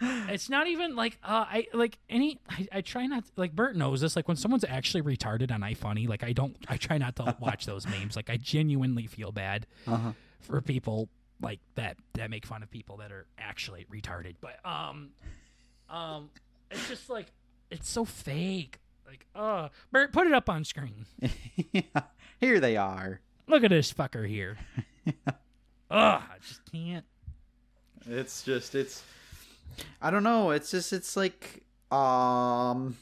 it's not even like uh, I like any. I, I try not like Bert knows this. Like when someone's actually retarded on iFunny, like I don't. I try not to watch those memes. Like I genuinely feel bad Uh-huh. for people like that that make fun of people that are actually retarded. But um, um, it's just like it's so fake. Like, uh, Bert, put it up on screen. yeah. Here they are. Look at this fucker here. Ugh, I just can't. It's just it's I don't know, it's just it's like um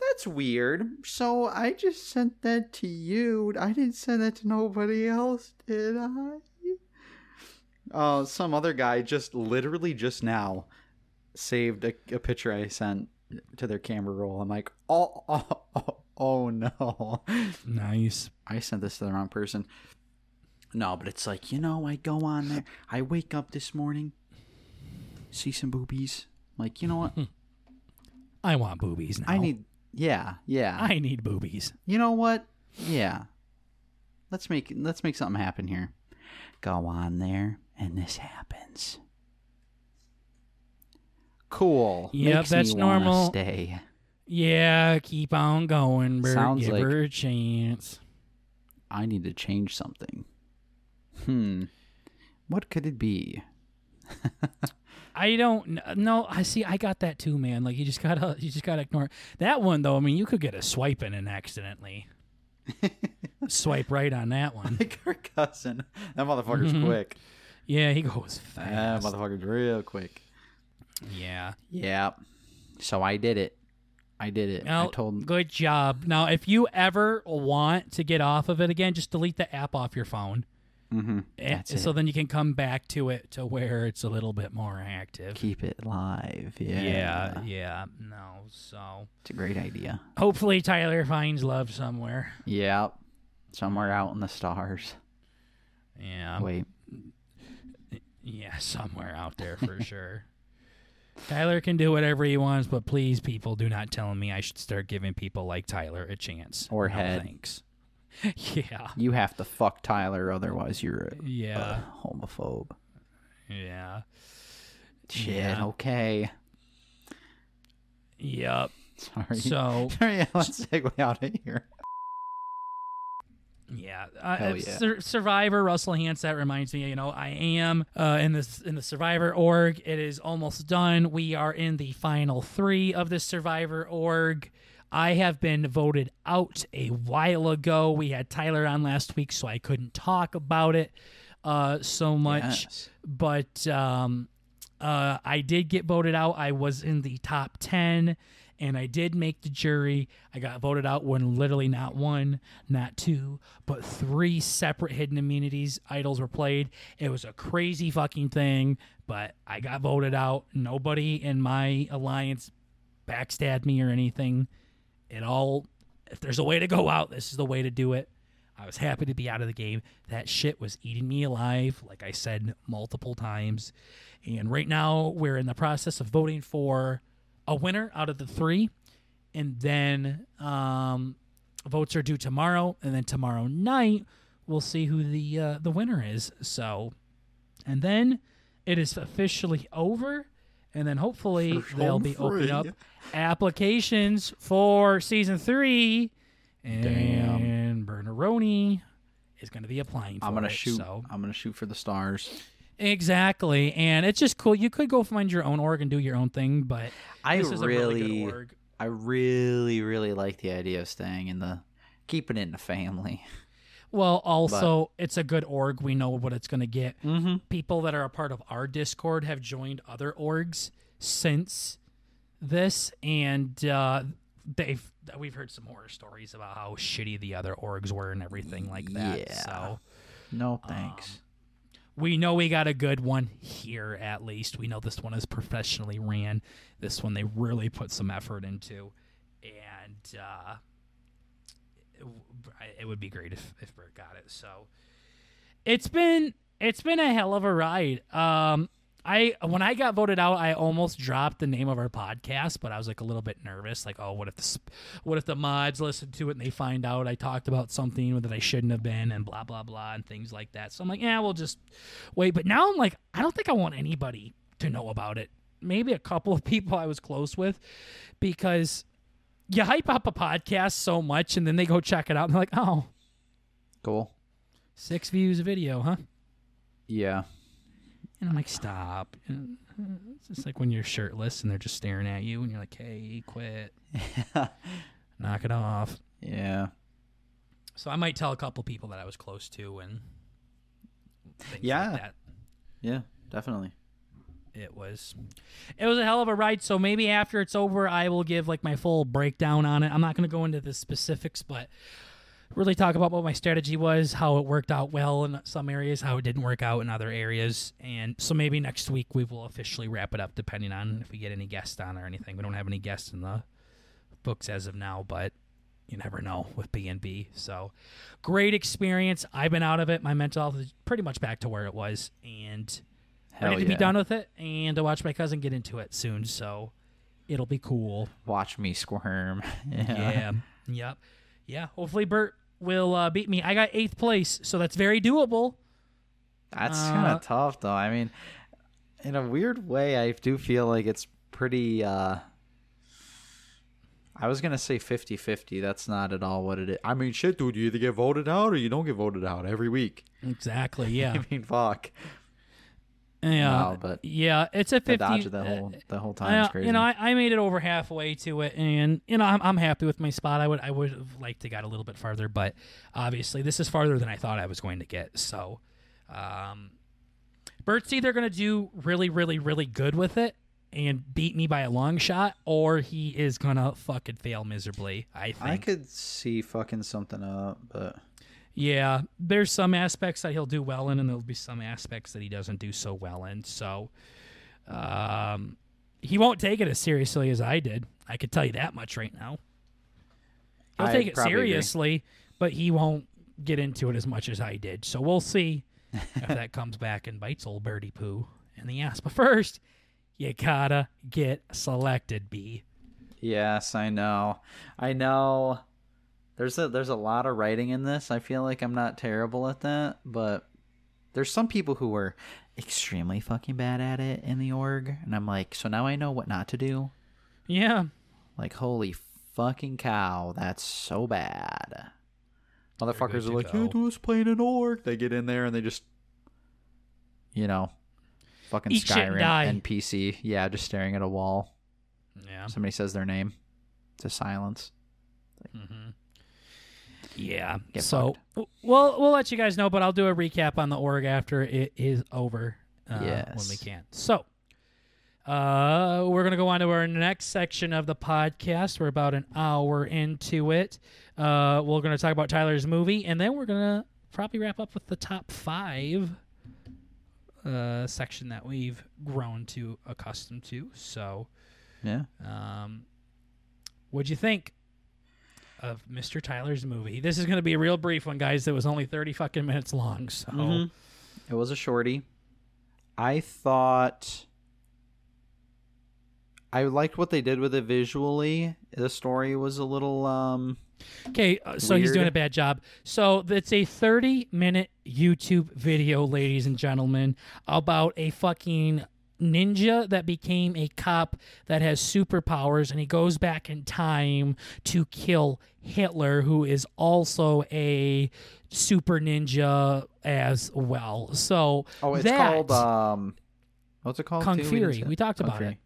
that's weird. So I just sent that to you. I didn't send that to nobody else, did I? Uh some other guy just literally just now saved a, a picture I sent to their camera roll. I'm like, "Oh, oh, oh, oh no." Nice. I sent this to the wrong person. No, but it's like, you know, I go on there. I wake up this morning, see some boobies. Like, you know what? I want boobies now. I need, yeah, yeah. I need boobies. you know what? Yeah. Let's make let's make something happen here. Go on there, and this happens. Cool. Yep, Makes that's normal. Stay. Yeah, keep on going, Bert. Sounds Give like- her a chance. I need to change something. Hmm. What could it be? I don't no. I see. I got that too, man. Like you just gotta, you just gotta ignore it. that one though. I mean, you could get a swipe in and accidentally swipe right on that one. like our cousin. That motherfucker's Mhm. quick. Yeah, he goes fast. That motherfucker's real quick. yeah. Yeah. So I did it. I did it. I told good job. Now, if you ever want to get off of it again, just delete the app off your phone. Mm-hmm. Eh, That's so then you can come back to it to where it's a little bit more active. keep it live. Yeah. yeah, yeah. No, so It's a great idea. hopefully Tyler finds love somewhere. Yep. Somewhere out in the stars. Yeah, Wait. yeah, somewhere out there for sure. Tyler can do whatever he wants, but please, people, do not tell me I should start giving people like Tyler a chance. Or no, head. Thanks. yeah, You have to fuck Tyler, otherwise you're a, yeah, a homophobe. yeah. Shit. Yeah. Okay. Yep. Sorry. So Sorry. Let's segue out of here. yeah, uh, yeah. Sur- Survivor Russell Hantz. That reminds me, you know, I am uh, in this in the Survivor org. It is almost done. We are in the final three of the Survivor org. I have been voted out a while ago. We had Tyler on last week, so I couldn't talk about it uh, so much. Yes. but um, uh, I did get voted out. I was in the top 10 and I did make the jury. I got voted out when literally not one, not two, but three separate hidden immunities idols were played. It was a crazy fucking thing, but I got voted out. Nobody in my alliance backstabbed me or anything. It all, if there's a way to go out, this is the way to do it. I was happy to be out of the game. That shit was eating me alive, like I said multiple times. And right now, we're in the process of voting for a winner out of the three. And then um, votes are due tomorrow. And then tomorrow night, we'll see who the uh, the winner is. So, and then it is officially over. And then hopefully For they'll be opening up applications for season three. And Damn. Bernaroni is going to be applying for I'm gonna shoot. So. I'm gonna shoot for the stars. Exactly, and it's just cool. You could go find your own org and do your own thing, but I this is a really really, good org. I really, really like the idea of staying in the, keeping it in the family. Well, also it's a good org. We know what it's going to get. Mm-hmm. People that are a part of our Discord have joined other orgs since this, and uh, they've we've heard some horror stories about how shitty the other orgs were and everything like that. Yeah. So No thanks. we know we got a good one here at least. We know this one is professionally ran. This one they really put some effort into, and uh, it, it would be great if if Bert got it. So it's been it's been a hell of a ride. Um, I when I got voted out, I almost dropped the name of our podcast, but I was like a little bit nervous, like, oh, what if the what if the mods listen to it and they find out I talked about something that I shouldn't have been, and blah blah blah, and things like that. So I'm like, yeah, we'll just wait. But now I'm like, I don't think I want anybody to know about it. Maybe a couple of people I was close with, because you hype up a podcast so much, and then they go check it out, and they're like, oh, Cool. six views a video, huh? Yeah. And I'm like, stop. And It's just like when you're shirtless and they're just staring at you, and you're like, hey, quit, knock it off. yeah. So I might tell a couple people that I was close to, and Yeah. like that. Yeah. Definitely. It was, it was a hell of a ride. So maybe after it's over, I will give like my full breakdown on it. I'm not going to go into the specifics, but really talk about what my strategy was, how it worked out well in some areas, how it didn't work out in other areas, and so maybe next week we will officially wrap it up, depending on if we get any guests on or anything. We don't have any guests in the books as of now, but you never know with B and B. So great experience. I've been out of it. My mental health is pretty much back to where it was, and Hell ready to yeah. be done with it and to watch my cousin get into it soon. So it'll be cool. Watch me squirm. yeah. Yeah. yep. Yeah. Hopefully Bert will uh, beat me. I got eighth place, so that's very doable. That's Uh, kind of tough, though. I mean, in a weird way, I do feel like it's pretty. uh I was gonna say 50-50. That's not at all what it is. I mean, shit, dude. You either get voted out or you don't get voted out every week. Exactly. Yeah. I mean, fuck. Yeah. But yeah. It's a fifty. dodge the whole the whole time is uh, crazy. you know, I, I made it over halfway to it, and you know, I'm, I'm happy with my spot. I would I would have liked to got a little bit farther, but obviously this is farther than I thought I was going to get. So, um, Bert's either going to do really, really, really good with it and beat me by a long shot, or he is going to fucking fail miserably. I think. I could see fucking something up, but Yeah, there's some aspects that he'll do well in, and there'll be some aspects that he doesn't do so well in. So, um, he won't take it as seriously as I did. I could tell you that much right now. He'll I take it probably agree. seriously, but he won't get into it as much as I did. So we'll see if that comes back and bites old Birdie Poo in the ass. But first, you gotta get selected, B. Yes, I know. I know. There's a there's a lot of writing in this. I feel like I'm not terrible at that, but there's some people who are extremely fucking bad at it in the org, and I'm like, so now I know what not to do. Yeah, Like, holy fucking cow, that's so bad. Motherfuckers are like, go. you do us playing an org. They get in there and they just, you know, fucking Eat Skyrim die. NPC. Yeah, just staring at a wall. yeah. Somebody says their name. To silence. Mm-hmm. Yeah. Get so fucked. we'll we'll let you guys know, but I'll do a recap on the org after it is over. Uh, when we can. So. Uh, we're gonna go on to our next section of the podcast. We're about an hour into it. Uh, we're gonna talk about Tyler's movie, and then we're gonna probably wrap up with the top five. Uh, section that we've grown to accustomed to. So, Yeah. um, what'd you think of Mr. Tyler's movie? This is going to be a real brief one, guys. It was only 30 fucking minutes long. So, Mhm. It was a shorty. I thought I liked what they did with it visually. The story was a little um okay, uh, so he's doing a bad job. So, it's a 30 minute YouTube video, ladies and gentlemen, about a fucking ninja that became a cop that has superpowers and he goes back in time to kill Hitler who is also a super ninja as well. So Oh, it's that, called um what's it called? Kung too? Fury. We talked Kung about Fury. it.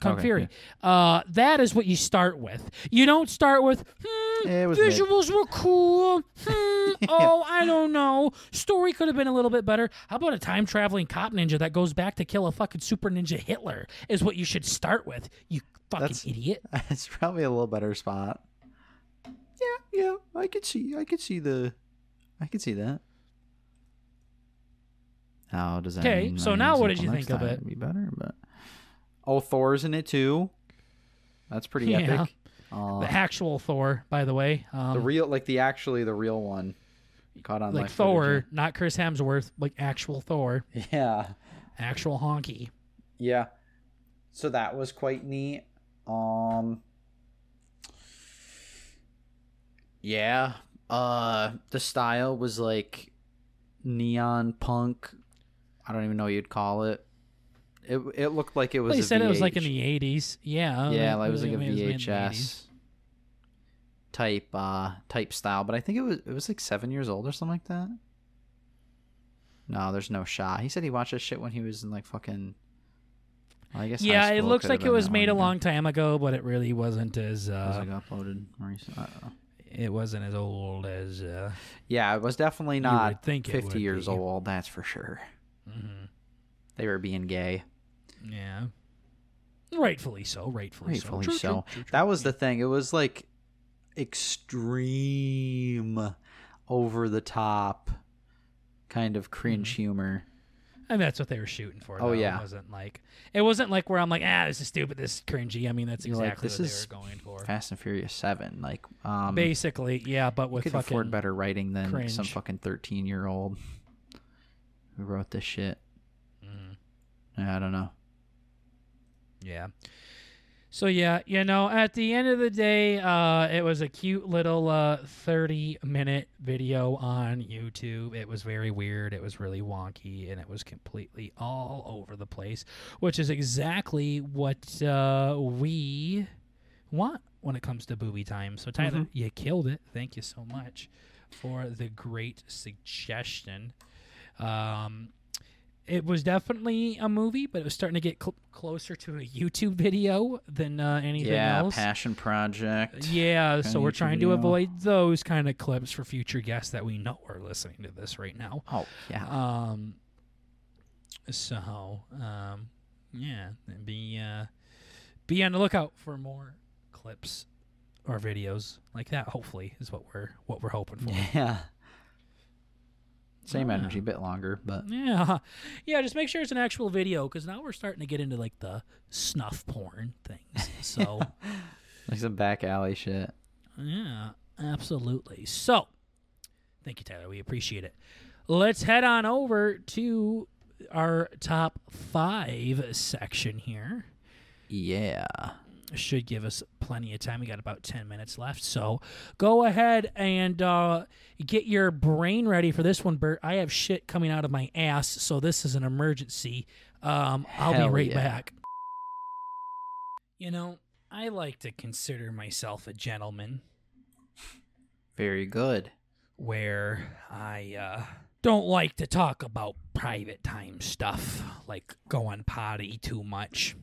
Kung Okay, Fury. Uh, that is what you start with. You don't start with, hmm, was mid. Visuals were cool. Hmm, oh, I don't know. Story could have been a little bit better. How about a time traveling cop ninja that goes back to kill a fucking super ninja Hitler? Is what you should start with. You fucking That's- idiot. It's probably a little better spot. Yeah, yeah, I could see, I could see the, I could see that. How does that? Okay, so now what did you think of time it? would Be better, but oh, Thor's in it too. That's pretty Yeah. epic. Uh, The actual Thor, by the way. Um, the real, like the actually the real one, caught on like Thor, not Chris Hemsworth, like actual Thor, Yeah, actual honky. yeah. So that was quite neat. Um. Yeah. Uh, the style was like neon punk. I don't even know what you'd call it. It it looked like it was. Well, he a said it was like in the '80s. Yeah, yeah, like it was like a it made in the 80s. VHS type uh type style, but I think it was it was like seven years old or something like that. No, there's no shot. He said he watched this shit when he was in like fucking. well, I guess. Yeah, it looks like it was made a long time ago, but it really wasn't as It was uh, like uploaded don't it wasn't as old as uh, Yeah, it was definitely not think 50 years be. old. That's for sure. mhm. They were being gay. Yeah, rightfully so. Rightfully, Rightfully so. True, so. true, true, true. That was the thing. It was like extreme, over the top, kind of cringe Mm-hmm. humor. and that's what they were shooting for. Oh, yeah. it wasn't like it wasn't like where I'm like, ah, this is stupid, this is cringy. I mean, that's You're like, exactly this what is they were going for. Fast and Furious Seven. Like, um, Basically, yeah, but you with could fucking afford better writing than some fucking 13 year old who wrote this shit. Mhm. I don't know. Yeah. So yeah, you know, at the end of the day, uh, it was a cute little uh, thirty-minute video on YouTube. It was very weird. It was really wonky, and it was completely all over the place, which is exactly what uh, we want when it comes to booby time. So Tyler, Mhm. you killed it. Thank you so much for the great suggestion. Um, it was definitely a movie, but it was starting to get cl- closer to a YouTube video than uh, anything yeah, else. Yeah, passion project. Yeah, so we're YouTube trying to video. avoid those kind of clips for future guests that we know are listening to this right now. Oh yeah. Um, so um, yeah, be uh, be on the lookout for more clips or videos like that. Hopefully, is what we're what we're hoping for. Yeah. Same Ah. energy, a bit longer, but Yeah, yeah. Just make sure it's an actual video because now we're starting to get into like the snuff porn things. So like some back alley shit. yeah, absolutely. So thank you, Tyler. We appreciate it. Let's head on over to our top five section here. Yeah. Should give us plenty of time. We got about 10 minutes left. So go ahead and uh, get your brain ready for this one, Bert. I have shit coming out of my ass, so this is an emergency. Um, I'll Hell be right yeah. back. You know, I like to consider myself a gentleman Very good. where I uh, don't like to talk about private time stuff, like going potty too much.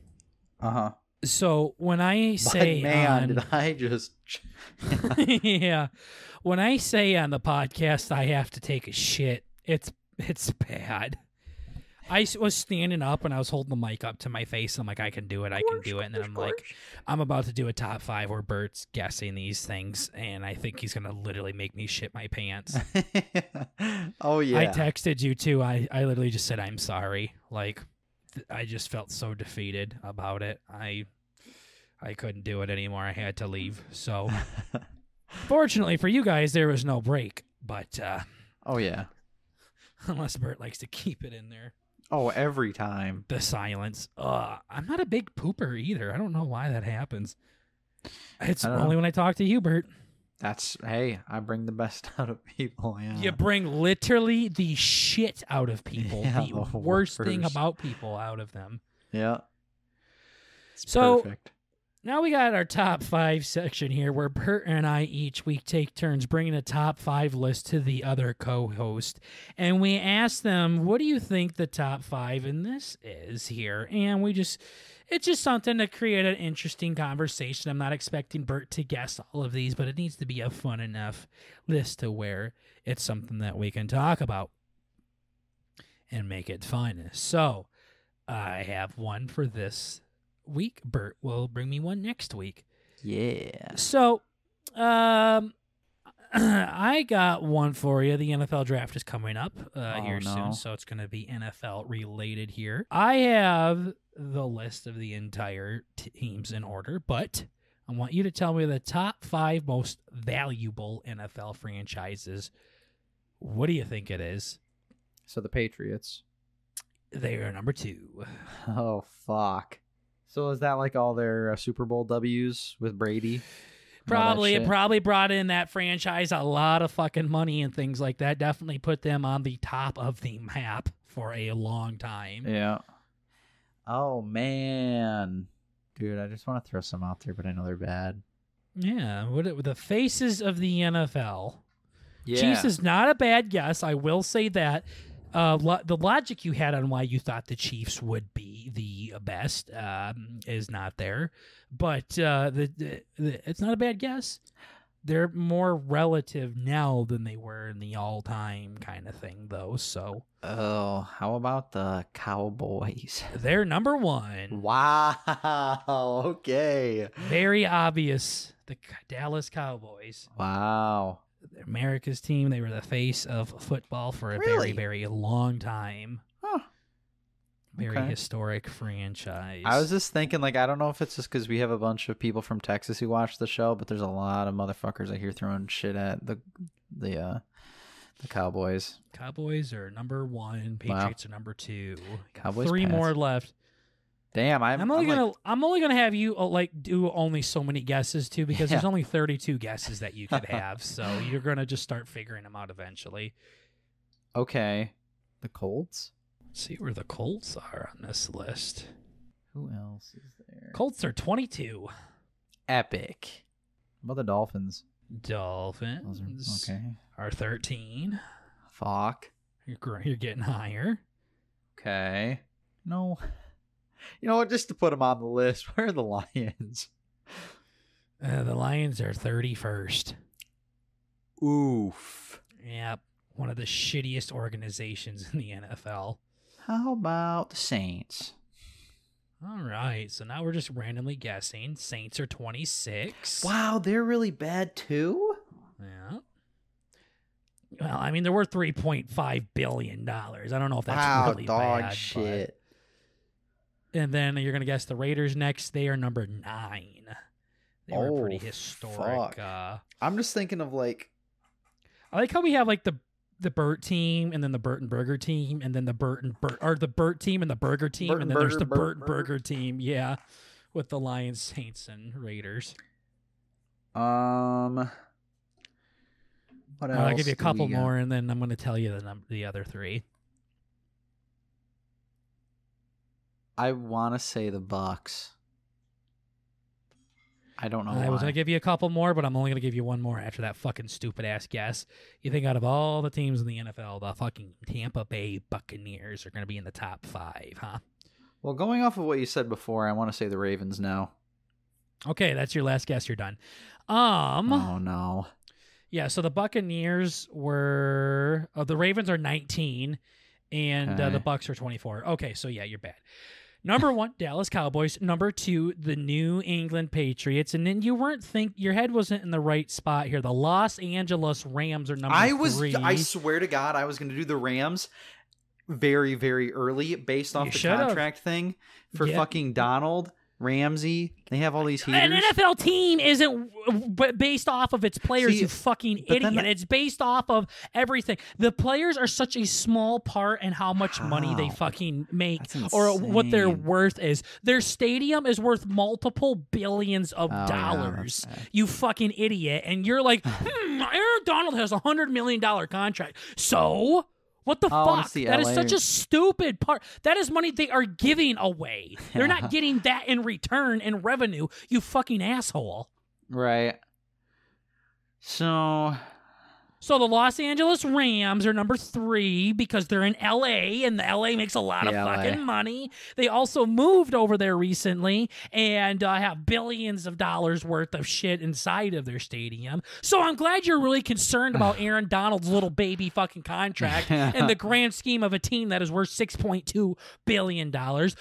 Uh huh. So when I say but man, on- did I just yeah. When I say on the podcast I have to take a shit, it's it's bad. I was standing up and I was holding the mic up to my face. I'm like, I can do it. I can do it. And then I'm like, I'm about to do a top five where Bert's guessing these things, and I think he's gonna literally make me shit my pants. oh yeah. I texted you too. I I literally just said I'm sorry. Like, I just felt so defeated about it. I I couldn't do it anymore. I had to leave. So. Fortunately for you guys, there was no break, but uh, oh yeah. unless Bert likes to keep it in there, Oh, every time. the silence. Uh, I'm not a big pooper either. I don't know why that happens. It's only know. when I talk to you, Bert. That's hey, I bring the best out of people. Yeah. You bring literally the shit out of people, Yeah, the the worst thing about people out of them. Yeah. It's So- perfect. Now we got our top five section here where Bert and I each week take turns bringing a top five list to the other co host. And we ask them, what do you think the top five in this is here? And we just, it's just something to create an interesting conversation. I'm not expecting Bert to guess all of these, but it needs to be a fun enough list to where it's something that we can talk about and make it fun. So I have one for this week. Bert will bring me one next week. Yeah. So, um, I got one for you. The NFL draft is coming up uh, Oh, here no. soon, so it's going to be NFL related here. I have the list of the entire teams in order, but I want you to tell me the top five most valuable NFL franchises. What do you think it is? So the Patriots. They are number two. Oh fuck. So is that like all their uh, Super Bowl W's with Brady? and all that Probably, it probably brought in that franchise a lot of fucking money and things like that. Definitely put them on the top of the map for a long time. Yeah. Oh man, dude, I just want to throw some out there, but I know they're bad. Yeah, what it- the faces of the NFL. Yeah. Chiefs is not a bad guess. I will say that. Uh, lo- the logic you had on why you thought the Chiefs would be the best um, is not there, but uh, the, the, the it's not a bad guess. They're more relative now than they were in the all-time kind of thing, though. So Oh, how about the Cowboys? they're number one. Wow. Okay. Very obvious. The Dallas Cowboys. Wow. America's team. They were the face of football for a very, Really? very long time. Huh. Very Okay. historic franchise. I was just thinking, like, I don't know if it's just because we have a bunch of people from Texas who watch the show, but there's a lot of motherfuckers I hear throwing shit at the the uh the Cowboys. Cowboys are number one. Wow. Patriots are number two. Cowboys Three pass. more left. Damn, I'm, I'm, only I'm gonna I'm only gonna have you uh, like do only so many guesses too because there's only 32 guesses that you could have. so you're gonna just start figuring them out eventually. okay. The Colts. Let's see where the Colts are on this list. Who else is there? Colts are 22. Epic. How about the Dolphins? Dolphins are okay. are 13. Fuck. You're, you're getting higher. Okay. No. You know what? Just to put them on the list, where are the Lions? Uh, the Lions are 31st. Oof. Yep. One of the shittiest organizations in the NFL. How about the Saints? All right. So now we're just randomly guessing. Saints are 26. Wow, they're really bad too. Yeah. Well, I mean, they're worth $3.5 billion. I don't know if that's wow, really dog bad. shit. And then you're going to guess the Raiders next. They are number nine. They were Oh, pretty historic. Uh, I'm just thinking of like I like how we have like the the Bert team and then the Bert and Burger team and then the Burton Burt or the Bert team and the Burger team Burton and then there's the Bert Burger. Burger team. Yeah, with the Lions, Saints, and Raiders. um what else? I'll give you a couple got? more and then I'm going to tell you the num- the other three. I want to say the Bucks. I don't know. I was going to give you a couple more, but I'm only going to give you one more after that fucking stupid ass guess. You think out of all the teams in the NFL, the fucking Tampa Bay Buccaneers are going to be in the top five, huh? Well, going off of what you said before, I want to say the Ravens now. Okay, that's your last guess. You're done. Um, oh no. yeah. So the Buccaneers were uh, the Ravens are 19, and uh, the Bucks are 24. Okay, so yeah, you're bad. Number one, Dallas Cowboys. Number two, the New England Patriots. And then you weren't think your head wasn't in the right spot here. The Los Angeles Rams are number I was three. I swear to God, I was going to do the Rams very very early based off You the should've. contract thing for Yeah. fucking Donald Ramsey. They have all these An. NFL team isn't based off of its players, See, you fucking idiot. that- It's based off of everything. The players are such a small part in how much money they fucking make or what their worth is. Their stadium is worth multiple billions of Oh, dollars. bad. you fucking idiot. And you're like, hmm, Aaron Donald has a $100 million contract. So. What the Oh, fuck? That is such a stupid part. That is money they are giving away. They're Yeah. not getting that in return in revenue. You fucking asshole. Right. So So the Los Angeles Rams are number three because they're in LA and the LA makes a lot of LA. fucking money. They also moved over there recently and uh, have billions of dollars worth of shit inside of their stadium. So I'm glad you're really concerned about Aaron Donald's little baby fucking contract in the grand scheme of a team that is worth $6.2 billion.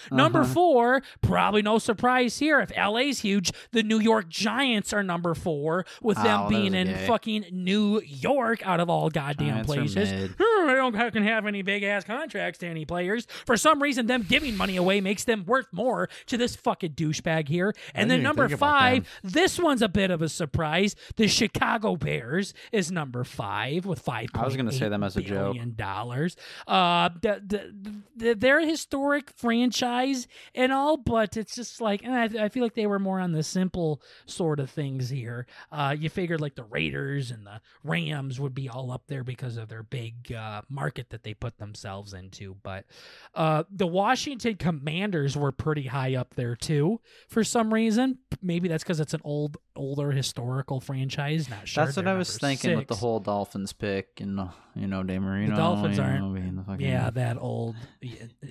Number Uh-huh. four, probably no surprise here. If LA's huge, the New York Giants are number four with Oh, them being in gay. fucking New York out of all goddamn Giants are places. mid. Hmm, They don't fucking have any big ass contracts to any players. For some reason, them giving money away makes them worth more to this fucking douchebag here. And didn't then even number think about five, this one's a bit of a surprise. The Chicago Bears is number five with five. I was gonna say them as a joke. dollars. Uh, the, the, the, they're a historic franchise and all, but it's just like, and I, I feel like they were more on the simple sort of things here. Uh, you figured like the Raiders and the Rams would be all up there because of their big uh, market that they put themselves into, but uh, the Washington Commanders were pretty high up there too for some reason. Maybe that's because it's an old, older historical franchise. Not sure. that's what I was thinking with the whole Dolphins pick and uh, you know Dan Marino. The Dolphins aren't- the fucking, Yeah, that old.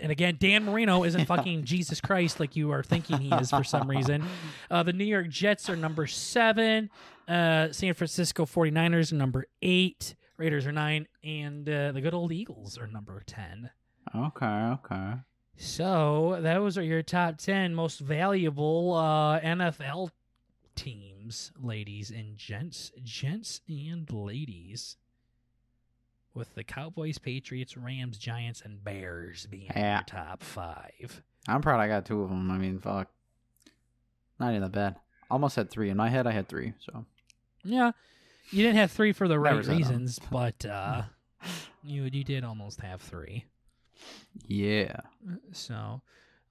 And again, Dan Marino isn't fucking Jesus Christ like you are thinking he is for some reason. Uh, the New York Jets are number seven. Uh, San Francisco 49ers are number eight. Raiders are nine. And uh, the good old Eagles are number 10. Okay, okay. So those are your top 10 most valuable uh, NFL teams, ladies and gents. Gents and ladies. With the Cowboys, Patriots, Rams, Giants, and Bears being Yeah. your top five. I'm proud I got two of them. I mean, fuck. Not even that bad. Almost had three. In my head, I had three. So Yeah. You didn't have three for the right reasons, but uh, you you did almost have three. yeah. So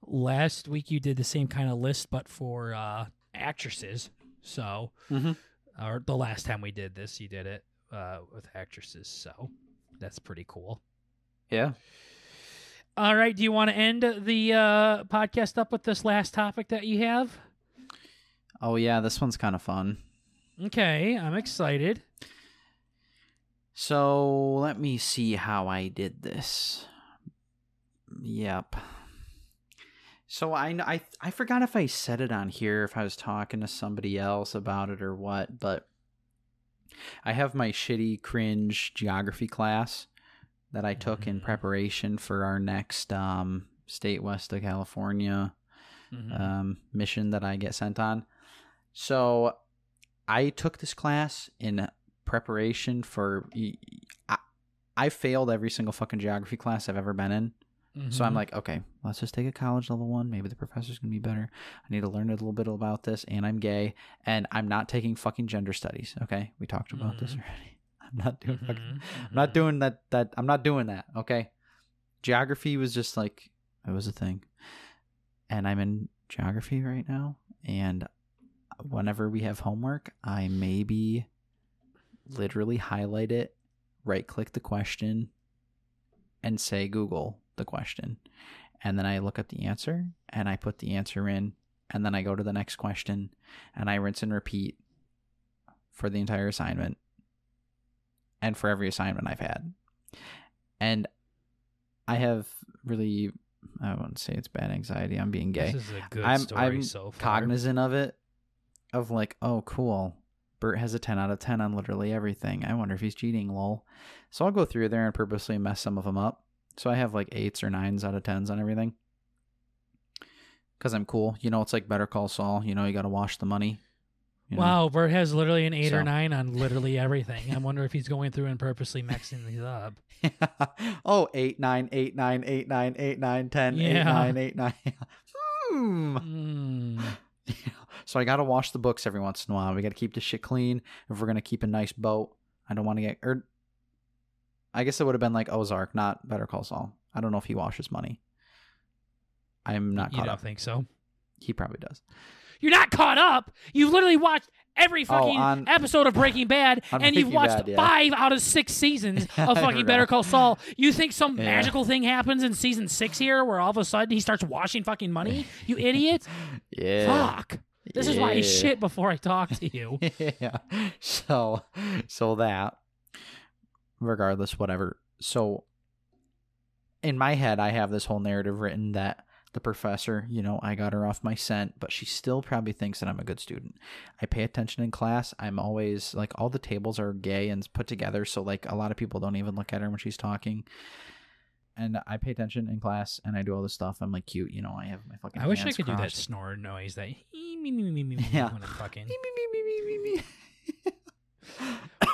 last week you did the same kind of list, but for uh, actresses. So, Mhm. or the last time we did this, you did it uh, with actresses. So that's pretty cool. Yeah. All right. Do you want to end the uh, podcast up with this last topic that you have? Oh yeah, this one's kind of fun. Okay. I'm excited. So let me see how I did this. Yep. So I, I I forgot if I said it on here if I was talking to somebody else about it or what, but I have my shitty cringe geography class that I took in Mhm. preparation for our next um, state west of California Mhm. um, mission that I get sent on. So I took this class in preparation for. I, I failed every single fucking geography class I've ever been in. So I'm Mhm. like, okay, let's just take a college level one. Maybe the professor's gonna be better. I need to learn a little bit about this, and I'm gay, and I'm not taking fucking gender studies. Okay, we talked about this Mhm. already. I'm not doing fucking Mhm. I'm not Mhm. doing that. That I'm not doing that. Okay. Geography was just like it was a thing, and I'm in geography right now. And whenever we have homework, I maybe literally highlight it, right click the question, and say Google the question, and then I look up the answer and I put the answer in, and then I go to the next question, and I rinse and repeat for the entire assignment and for every assignment I've had. And I have really, I wouldn't say it's bad anxiety. I'm being gay. This is a good I'm, story I'm so far. cognizant of it, of like, oh, cool. Bert has a 10 out of 10 on literally everything. I wonder if he's cheating, lol. So I'll go through there and purposely mess some of them up. So I have like eights or nines out of 10s on everything. Because I'm cool. You know, it's like Better Call Saul. You know, you got to wash the money. you know? Wow, Bert has literally an eight So- or nine on literally everything. I wonder if he's going through and purposely mixing these up. oh, eight, nine, eight, nine, eight, nine, eight, nine, ten, eight, Yeah. nine, eight, nine. hmm. Mm. So I gotta wash the books every once in a while. We gotta keep the shit clean if we're gonna keep a nice boat. I don't want to get or I guess it would have been like Ozark, not Better Call Saul. I don't know if he washes money. I'm not You caught don't up. think so? He probably does. You're not caught up. You've literally watched every oh, fucking on- episode of Breaking Bad, and you've watched Bad, yeah. five out of six seasons of fucking Better. Call Saul. You think some Yeah. magical thing happens in season six here, where all of a sudden he starts washing fucking money? You idiot! Yeah. Fuck. This is why I shit before I talk to you. yeah. So so that regardless whatever. So in my head I have this whole narrative written that the professor, you know, I got her off my scent, but she still probably thinks that I'm a good student. I pay attention in class. I'm always like all the tables are gay and put together, so like a lot of people don't even look at her when she's talking. And I pay attention in class and I do all this stuff. I'm like cute, you know, I have my fucking I wish I could do that snore noise that me me me me me me Yeah. when I'm fucking.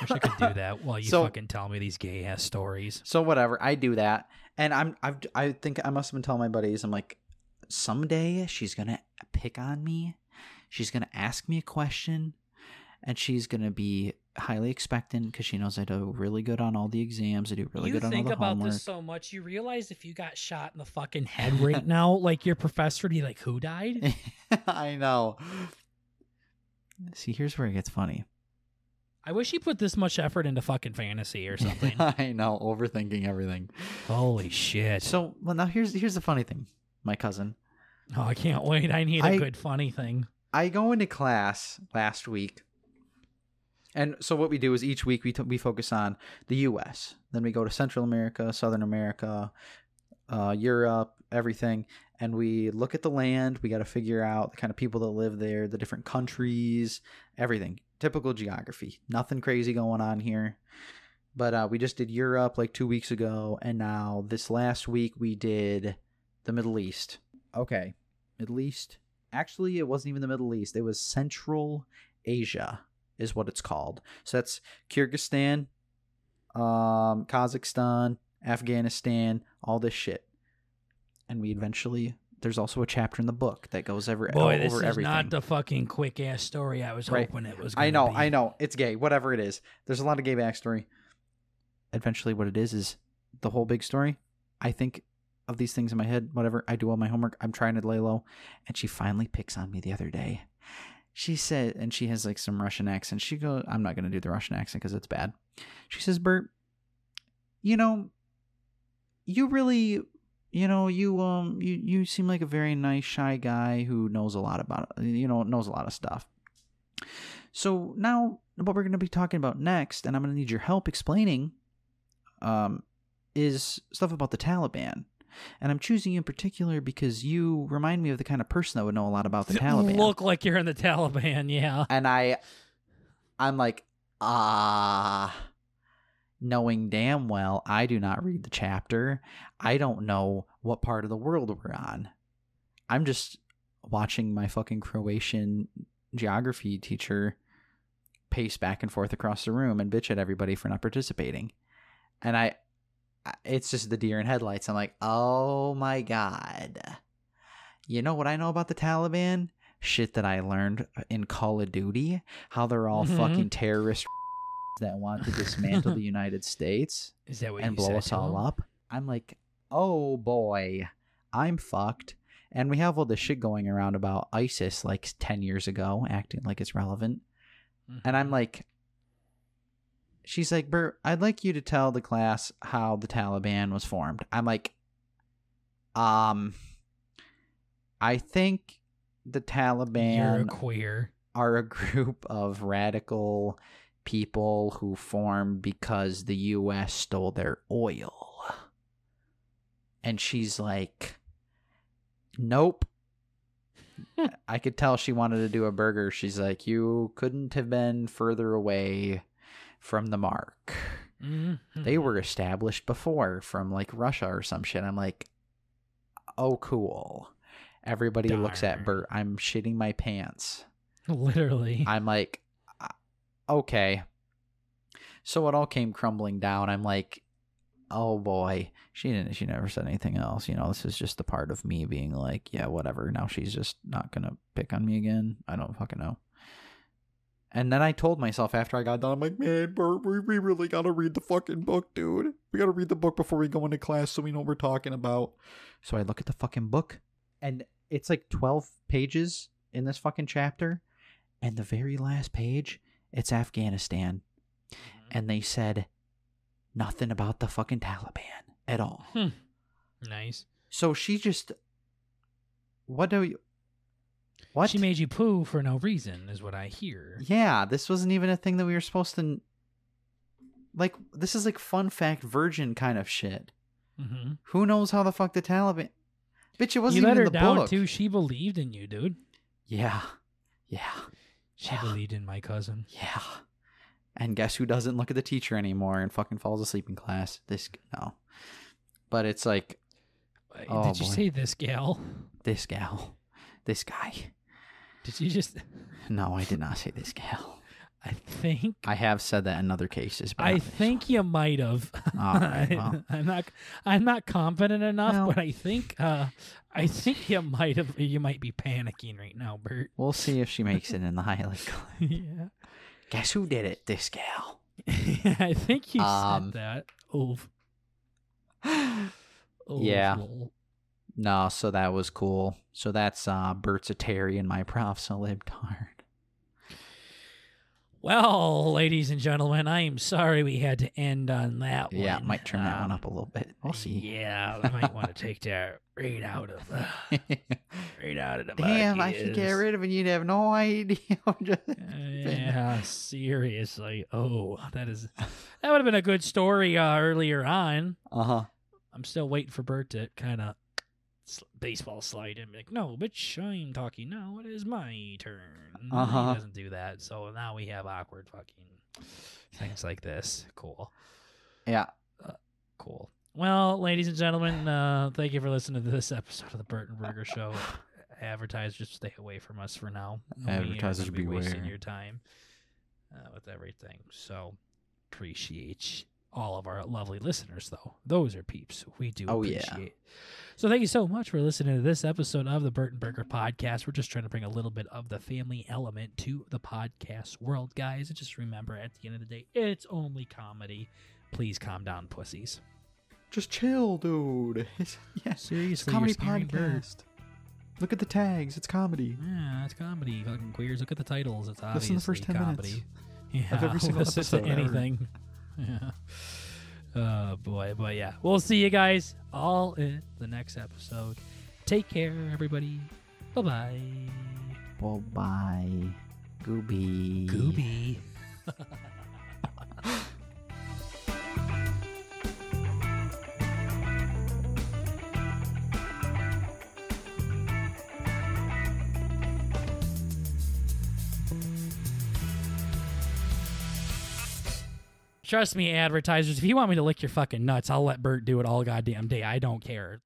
Wish I could do that while you So- fucking tell me these gay ass stories. So whatever, I do that, and I'm I've I think I must have been telling my buddies, I'm like, someday she's gonna pick on me, she's gonna ask me a question, and she's gonna be highly expectant because she knows I do really good on all the exams, I do really you good on all think the about homework. this so much, you realize if you got shot in the fucking head right now, like your professor would be like, "Who died?" I know. See, here's where it gets funny. I wish he put this much effort into fucking fantasy or something. I know, overthinking everything. Holy shit! So, well, now here's here's the funny thing. My cousin, Oh, I can't wait. I need a I- good funny thing. I go into class last week, and so what we do is each week we t- we focus on the U.S. Then we go to Central America, Southern America, uh, Europe, everything, and we look at the land. We got to figure out the kind of people that live there, the different countries, everything. Typical geography. Nothing crazy going on here. But uh, we just did Europe like two weeks ago, and now this last week we did the Middle East. Okay, Middle East. Actually, it wasn't even the Middle East. It was Central Asia, is what it's called. So that's Kyrgyzstan, um, Kazakhstan, Afghanistan, all this shit. And we eventually, there's also a chapter in the book that goes over, Boy, over this is everything. not the fucking quick ass story I was Right. hoping it was. I know, be. I know. It's gay. Whatever it is. There's a lot of gay backstory. Eventually, what it is is the whole big story. I think of these things in my head. Whatever. I do all my homework. I'm trying to lay low, and she finally picks on me the other day. She said, and she has like some Russian accent. She goes, "I'm not going to do the Russian accent because it's bad." She says, "Bert, you know, you really." You know, you um, you you seem like a very nice, shy guy who knows a lot about, you know, knows a lot of stuff. So now what we're going to be talking about next, and I'm going to need your help explaining, um, is stuff about the Taliban. And I'm choosing you in particular because you remind me of the kind of person that would know a lot about the Taliban. Look like you're in the Taliban, yeah. And I, I'm like, ah, knowing damn well I do not read the chapter. I don't know what part of the world we're on. I'm just watching my fucking Croatian geography teacher pace back and forth across the room and bitch at everybody for not participating. And I, it's just the deer in headlights. I'm like, oh my god. You know what I know about the Taliban? Shit that I learned in Call of Duty. How they're all Mhm. fucking terrorist that want to dismantle the United States Is that what and you blow said us to all him? up. I'm like, oh boy, I'm fucked. And we have all this shit going around about ISIS like 10 years ago, acting like it's relevant. And I'm Mhm. like, she's like, Bert, I'd like you to tell the class how the Taliban was formed. I'm like, um, I think the you're a Taliban queer. are a group of radical people who formed because the US stole their oil. And she's like, Nope. I could tell she wanted to do a burger. She's like, You couldn't have been further away from the mark. Mhm. They were established before from like Russia or some shit. I'm like, Oh, cool. Everybody looks at Bert. I'm shitting my pants. literally. I'm like, okay. So it all came crumbling down. I'm like, oh boy, she didn't. She never said anything else. You know, this is just the part of me being like, yeah, whatever. Now she's just not gonna pick on me again. I don't fucking know. And then I told myself after I got done, I'm like, man, we, we really gotta read the fucking book, dude. We gotta read the book before we go into class so we know what we're talking about. So I look at the fucking book, and it's like 12 pages in this fucking chapter, and the very last page, it's Afghanistan, and they said nothing about the fucking Taliban at all. Nice. So she just, what do you, what? She made you poo for no reason, is what I hear. yeah, this wasn't even a thing that we were supposed to. Like this is like fun fact virgin kind of shit. Mm-hmm. Who knows how the fuck the Taliban? Bitch, it wasn't let even her down book. too. She believed in you, dude. Yeah, yeah, She Yeah. believed in my cousin. yeah. And guess who doesn't look at the teacher anymore and fucking falls asleep in class? This no. But it's like Uh, Oh, Did you boy. say this gal? this gal, this guy. Did you just? No, I did not say this gal. I think. I have said that in other cases. But I think you might have. All right, well. I'm not. I'm not confident enough, Well. but I think. Uh, I think you might have. You might be panicking right now, Bert. We'll see if she makes it in the highlight yeah. Guess who did it? This gal. I think you Um, said that. Oof. Oof, Yeah. No, so that was cool. So that's uh Bert's a Terry and my prof's a libtard. Well, ladies and gentlemen, I am sorry we had to end on that one. Yeah, might turn that one Um, up a little bit. We'll see. Yeah, I might want to take that right out of uh, right out of the Damn, I should get rid of it. You'd have no idea. Just- Uh, yeah, seriously. Oh, that is that would have been a good story uh, earlier on. uh-huh. I'm still waiting for Bert to kind of sl- baseball slide and be like, "No, bitch, I'm talking now. It is my turn." Uh-huh. He doesn't do that, so now we have awkward fucking things like this. Cool, Yeah. cool. Well, ladies and gentlemen, uh, thank you for listening to this episode of the Bert and Burger Show. Advertisers, stay away from us for now. Advertisers be wasting your time uh, with everything. So appreciate all of our lovely listeners, though. Those are peeps. We do Oh, yeah. So thank you so much for listening to this episode of the Bert and Burger Podcast. We're just trying to bring a little bit of the family element to the podcast world, guys. And just remember, at the end of the day, it's only comedy. Please calm down, pussies. Just chill, dude. It's, yeah. It's Seriously, a comedy you're scaring Bert. podcast. Look at the tags. It's comedy. Yeah, it's comedy. Fucking queers. Look at the titles. It's obviously Listen the first 10 comedy. minutes Yeah, of every single listen to episode ever. anything. Yeah. Oh boy, but yeah, we'll see you guys all in the next episode. Take care, everybody. Bye bye. Bye bye. Gooby. Gooby. Trust me, advertisers. If you want me to lick your fucking nuts, I'll let Bert do it all goddamn day. I don't care.